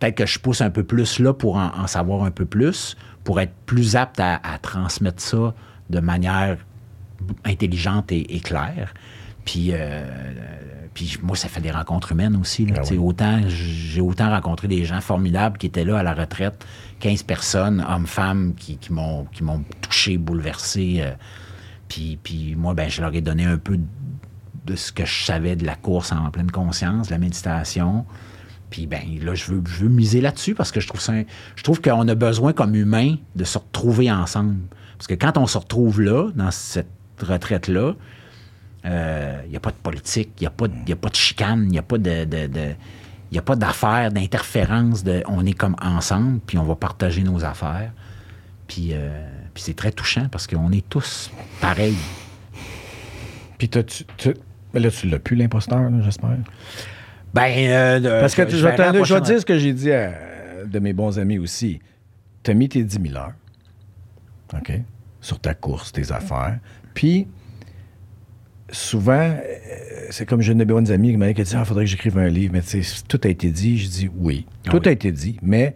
peut-être que je pousse un peu plus là pour en, savoir un peu plus, pour être plus apte à, transmettre ça de manière intelligente et, claire. Puis, euh, puis moi, ça fait des rencontres humaines aussi. Là, ah autant, j'ai autant rencontré des gens formidables qui étaient là à la retraite, 15 personnes, hommes, femmes, qui, qui m'ont touché, bouleversé. Euh, puis, puis moi, ben, je leur ai donné un peu de ce que je savais de la course en pleine conscience, de la méditation. Puis ben là, je veux, je veux miser là-dessus parce que je trouve ça, je trouve qu'on a besoin comme humain de se retrouver ensemble. Parce que quand on se retrouve là, dans cette retraite-là, il n'y a pas de politique, il n'y a, pas de- y a pas de chicane, il n'y a pas de... de- de- y a pas d'affaires, d'interférence, on est comme ensemble, puis on va partager nos affaires. Puis, euh, puis c'est très touchant parce qu'on est tous pareils. Puis t'as-tu- tu- Mais là, tu l'as plus, l'imposteur, là, j'espère. Ben, euh, Parce que je je vais te dire ce que j'ai dit à de mes bons amis aussi. Tu as mis tes 10 000 heures, OK, sur ta course, tes affaires. Puis, souvent, euh, c'est comme j'ai une de mes amies qui m'a dit Ah, faudrait que j'écrive un livre. Mais tu sais, tout a été dit. Je dis oui. Ah tout oui. a été dit, mais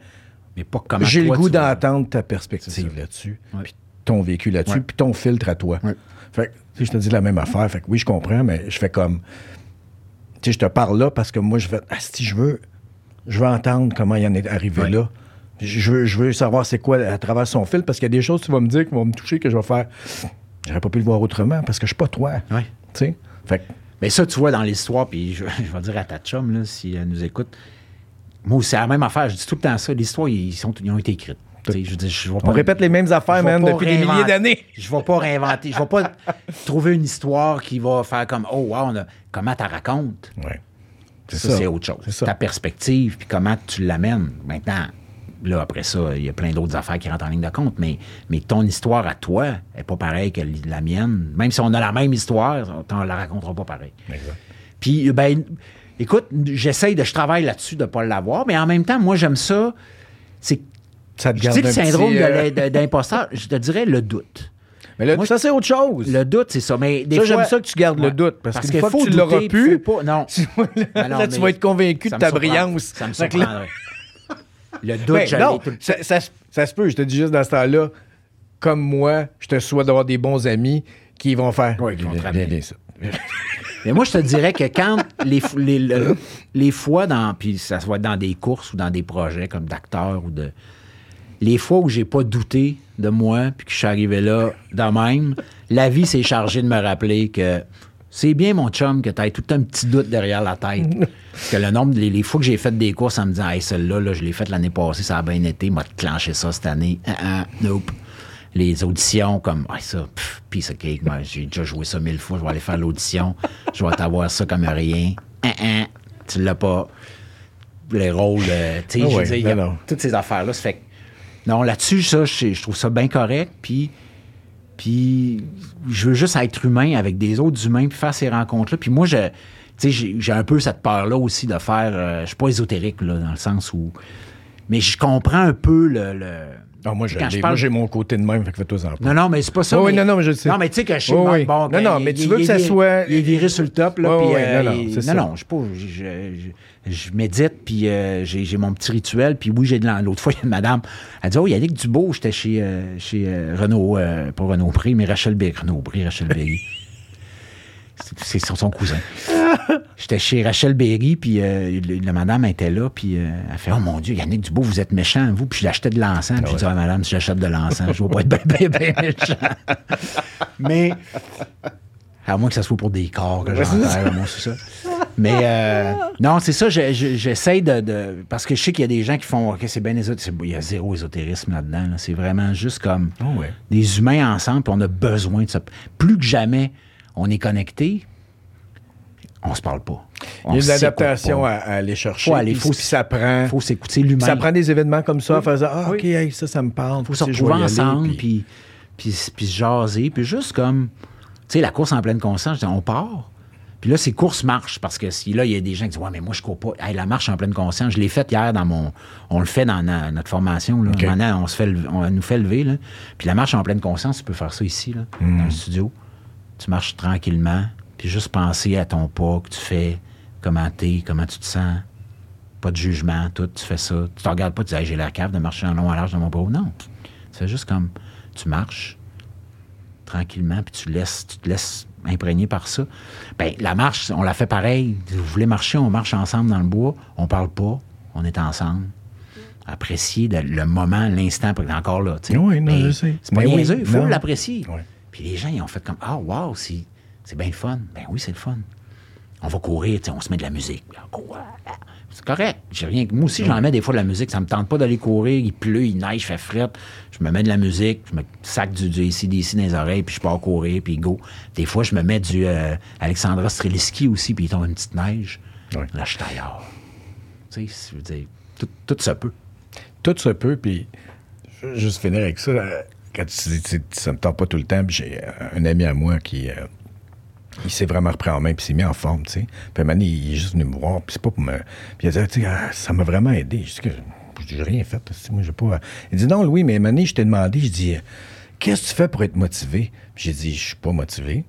Mais pas comment j'ai le goût d'entendre ta perspective là-dessus, Ouais. puis ton vécu là-dessus, Ouais. puis ton filtre à toi. Ouais. Fait que, tu sais, je te dis la même affaire. Fait que oui, je comprends, mais je fais comme. Tu sais, je te parle là parce que moi, je fais. Ah, si je veux, je veux entendre comment il en est arrivé là. Je veux, je veux savoir c'est quoi à travers son fil parce qu'il y a des choses que tu vas me dire qui vont me toucher que je vais faire. J'aurais pas pu le voir autrement parce que je suis pas toi. Fait que, Mais ça, tu vois, dans l'histoire, puis je, je vais dire à ta chum, là, si elle nous écoute, moi, c'est la même affaire. Je dis tout le temps ça. L'histoire, ils, sont, ils ont été écrites. Je vais on répète les mêmes affaires, même, depuis des milliers d'années. Je vais pas réinventer. Je vais pas trouver une histoire qui va faire comme Oh, wow, on a- comment tu racontes. Ouais. C'est Ça, ça. c'est autre chose. Ta perspective, puis comment tu l'amènes. Maintenant, là, après ça, il y a plein d'autres affaires qui rentrent en ligne de compte, mais, mais ton histoire à toi n'est pas pareille que la mienne. Même si on a la même histoire, on ne la racontera pas pareil. Exact. Puis, ben, écoute, j'essaye de, je travaille là-dessus de ne pas l'avoir, mais en même temps, moi, j'aime ça. C'est, Ça te je garde dis le syndrome euh, de- d'imposteur, je te dirais le doute. Mais là, Moi, ça, c'est autre chose. Le doute, c'est ça. Mais des Ça, fois, j'aime ça que tu gardes le doute, parce, Parce qu'une qu'il fois faut que tu l'auras pu, pas- non. tu vas- Ben non, là, tu vas être convaincu de ta brillance. Ça me que là- surprendrait. Le doute, Ben, non, l'ai tout le ça, ça se- ça se peut. Je te dis juste dans ce temps-là, comme moi, je te souhaite d'avoir des bons amis qui vont faire. Oui, qui vont viens, ça. Mais moi, je te dirais que quand les, les, le- les fois dans. Puis ça se voit dans des courses ou dans des projets comme d'acteur ou de. Les fois où j'ai pas douté de moi puis que je suis arrivé là de même, la vie s'est chargée de me rappeler que c'est bien, mon chum, que tu aies tout un petit doute derrière la tête. Parce que le nombre, les, les fois que j'ai fait des courses en me disant, hey, celle-là, là, je l'ai faite l'année passée, ça a bien été, m'a clenché ça cette année. Ah, ah, nope. Les auditions, comme, ah, ça, piece of cake, moi, j'ai déjà joué ça mille fois, je vais aller faire l'audition, je vais t'avoir ça comme rien. Ah, tu l'as pas. Les rôles, euh, tu sais, a non, non. toutes ces affaires-là. Ça fait que, non, là-dessus, ça, je, je trouve ça bien correct, puis. Puis je veux juste être humain avec des autres humains puis faire ces rencontres-là. Puis moi, je, j'ai un peu cette peur-là aussi de faire. euh, je suis pas ésotérique, là, dans le sens où. Mais je comprends un peu le- Ah, moi, parle- j'ai mon côté de même, fait que fais-toi en. Non, non, mais c'est pas ça. Oui, non, non, mais je sais. Non, mais tu sais que je suis Oui, bon, Non, ben, non, il- mais tu veux que ça soit- Il est viré sur le top, là. Puis, oui, euh, non, non, c'est non, ça. non, je sais pas. Je, je- je médite, puis euh, j'ai mon petit rituel. Puis oui, j'ai de l'autre fois, il y a une madame, elle dit Oh, Yannick Dubo, j'étais chez, euh, chez euh, Renaud, euh, pas Renaud Pré, mais Rachel Berry. Renaud Pré, Rachel Berry. C'est son, cousin. J'étais chez Rachel Berry, puis euh, la madame était là, puis euh, elle fait Oh mon Dieu, Yannick Dubo, vous êtes méchant, vous. Puis je l'achetais de l'encens. Puis je dis Ah, madame, si j'achète de l'encens, je vais pas être bien, bien, bien méchant. Mais, à moins que ça soit pour des corps que j'enterre, moi, c'est ça. Mais, euh, non, c'est ça, je- je- j'essaie de, de- Parce que je sais qu'il y a des gens qui font OK, c'est bien ésotérique. Il y a zéro ésotérisme là-dedans. là. C'est vraiment juste comme Oh, ouais. des humains ensemble, puis on a besoin de ça. Plus que jamais, on est connectés, on se parle pas. On Il y a une s'écoute adaptation pas. à, à aller chercher. Faut aller, puis- faut- puis ça prend. faut s'écouter l'humain. Ça prend des événements comme ça, Oui. faisant Ah, Oui. OK, hey, ça, ça me parle. faut se retrouver aller, ensemble, puis- puis, puis, se jaser, puis juste comme, tu sais, la course en pleine conscience, je dis, on part. Puis là, ces courses marchent, parce que si là, il y a des gens qui disent, ouais, mais moi, je cours pas. Hey, la marche en pleine conscience, je l'ai faite hier dans mon. On le fait dans na- notre formation, là. Maintenant, on, se fait on nous fait lever, là. Puis la marche en pleine conscience, tu peux faire ça ici, là, Hmm. dans le studio. Tu marches tranquillement, puis juste penser à ton pas que tu fais, comment t'es, comment tu te sens. Pas de jugement, tout, tu fais ça. Tu te regardes pas, tu dis, Hey, j'ai l'air cave de marcher en long à large dans mon bureau. Non. Tu fais juste comme, tu marches tranquillement, puis tu, laisses, tu te laisses imprégner par ça. Ben, la marche, on la fait pareil. Vous voulez marcher, on marche ensemble dans le bois, on parle pas, on est ensemble. Apprécier le moment, l'instant, encore là. Oui, non, Mais je sais. C'est pas niaiseux, il faut l'apprécier. Ouais. Puis les gens, ils ont fait comme, ah, wow, c'est c'est bien le fun. Ben oui, c'est le fun. on va courir, tu sais, on se met de la musique. C'est correct. J'ai rien. Moi aussi, j'en mets des fois de la musique. Ça me tente pas d'aller courir. Il pleut, il neige, il fait fret. Je me mets de la musique, je me sac du, du ACDC dans les oreilles, puis je pars courir, puis go. Des fois, je me mets du euh, Alexandra Streliski aussi, puis il tombe une petite neige. Là, je ailleurs. Tu sais, je veux dire, tout, tout se peut. Tout se peut, puis juste finir avec ça. Quand ça me tente pas tout le temps, j'ai euh, un ami à moi qui. euh, il s'est vraiment repris en main, puis s'est mis en forme, tu sais. Puis donné, il est juste venu me voir, puis c'est pas pour me. Puis il a dit, sais, ah, ça m'a vraiment aidé. Je dis rien fait, moi, j'ai pas. Il dit, non, Louis, mais donné, je t'ai demandé, je dis, qu'est-ce que tu fais pour être motivé? J'ai dit, je suis pas motivé,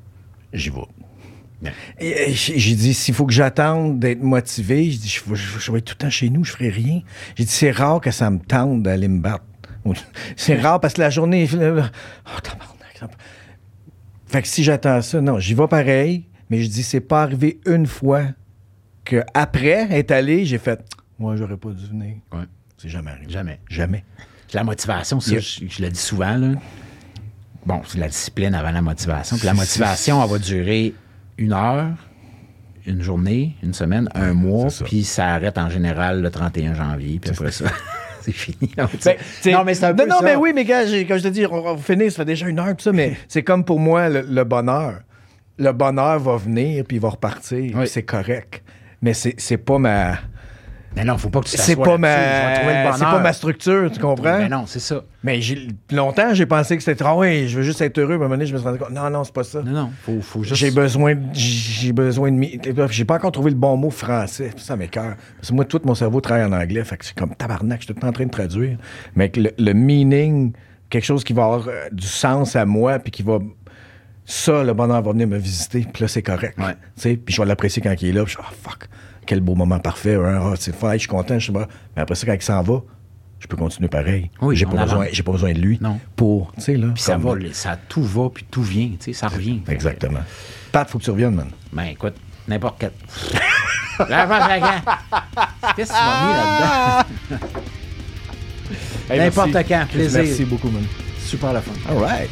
j'y vais. J'ai dit, s'il faut que j'attende d'être motivé, je dis, je, vais- je- je vais être tout le temps chez nous, je ferai rien. J'ai dit, c'est rare que ça me tente d'aller me battre. C'est rare parce que la journée. Oh, tabarnak, ça- Fait que si j'attends ça, non, j'y vais pareil, mais je dis, c'est pas arrivé une fois que après être allé, j'ai fait, moi, j'aurais pas dû venir. Ouais. C'est jamais arrivé. Jamais. Jamais. La motivation, ça, Yeah. je, je le dis souvent, là. Bon, c'est la discipline avant la motivation. Puis la motivation, elle va durer une heure, une journée, une semaine, un mois, puis ça arrête en général le 31 janvier, puis après ça, c'est fini. Ben, non, mais c'est un peu Non, non, ça. mais oui, mais gars, comme je te dis, on va finir, ça fait déjà une heure, tout ça, mais c'est comme pour moi, le, le bonheur. Le bonheur va venir, puis il va repartir, Oui. c'est correct. Mais c'est c'est pas ma... Mais non, faut pas que tu C'est pas ma... C'est pas ma structure, tu comprends? Ben non, c'est ça. Mais j'ai- longtemps, j'ai pensé que c'était... Ah oui, je veux juste être heureux, à un moment donné, je me suis rendu compte, non, non, c'est pas ça. Non, non, faut, faut juste... J'ai besoin, de- j'ai besoin de. J'ai pas encore trouvé le bon mot français. Ça m'écoeure. Parce que moi, tout mon cerveau travaille en anglais. Fait que c'est comme tabarnak, je suis tout le temps en train de traduire. Mais que le, le meaning, quelque chose qui va avoir euh, du sens à moi, puis qui va. Ça, le bonheur va venir me visiter, puis là, c'est correct. Ouais. Tu sais, Puis je vais l'apprécier quand il est là. Puis je suis, ah, fuck, quel beau moment parfait. hein, ah, c'est fun, je suis content. Je sais pas. Mais après ça, quand il s'en va, je peux continuer pareil. Oui, j'ai pas, besoin, j'ai pas besoin de lui Non. pour. Tu sais, là. Puis ça va, ça tout va, puis tout vient, tu sais, ça revient. Exactement. Pat, faut que tu reviennes, man. Ben écoute, n'importe quel. Qu'est-ce que tu m'as mis là-dedans? Hey, N'importe merci. quand, plaisir. Merci beaucoup, man. Super la fun. All right.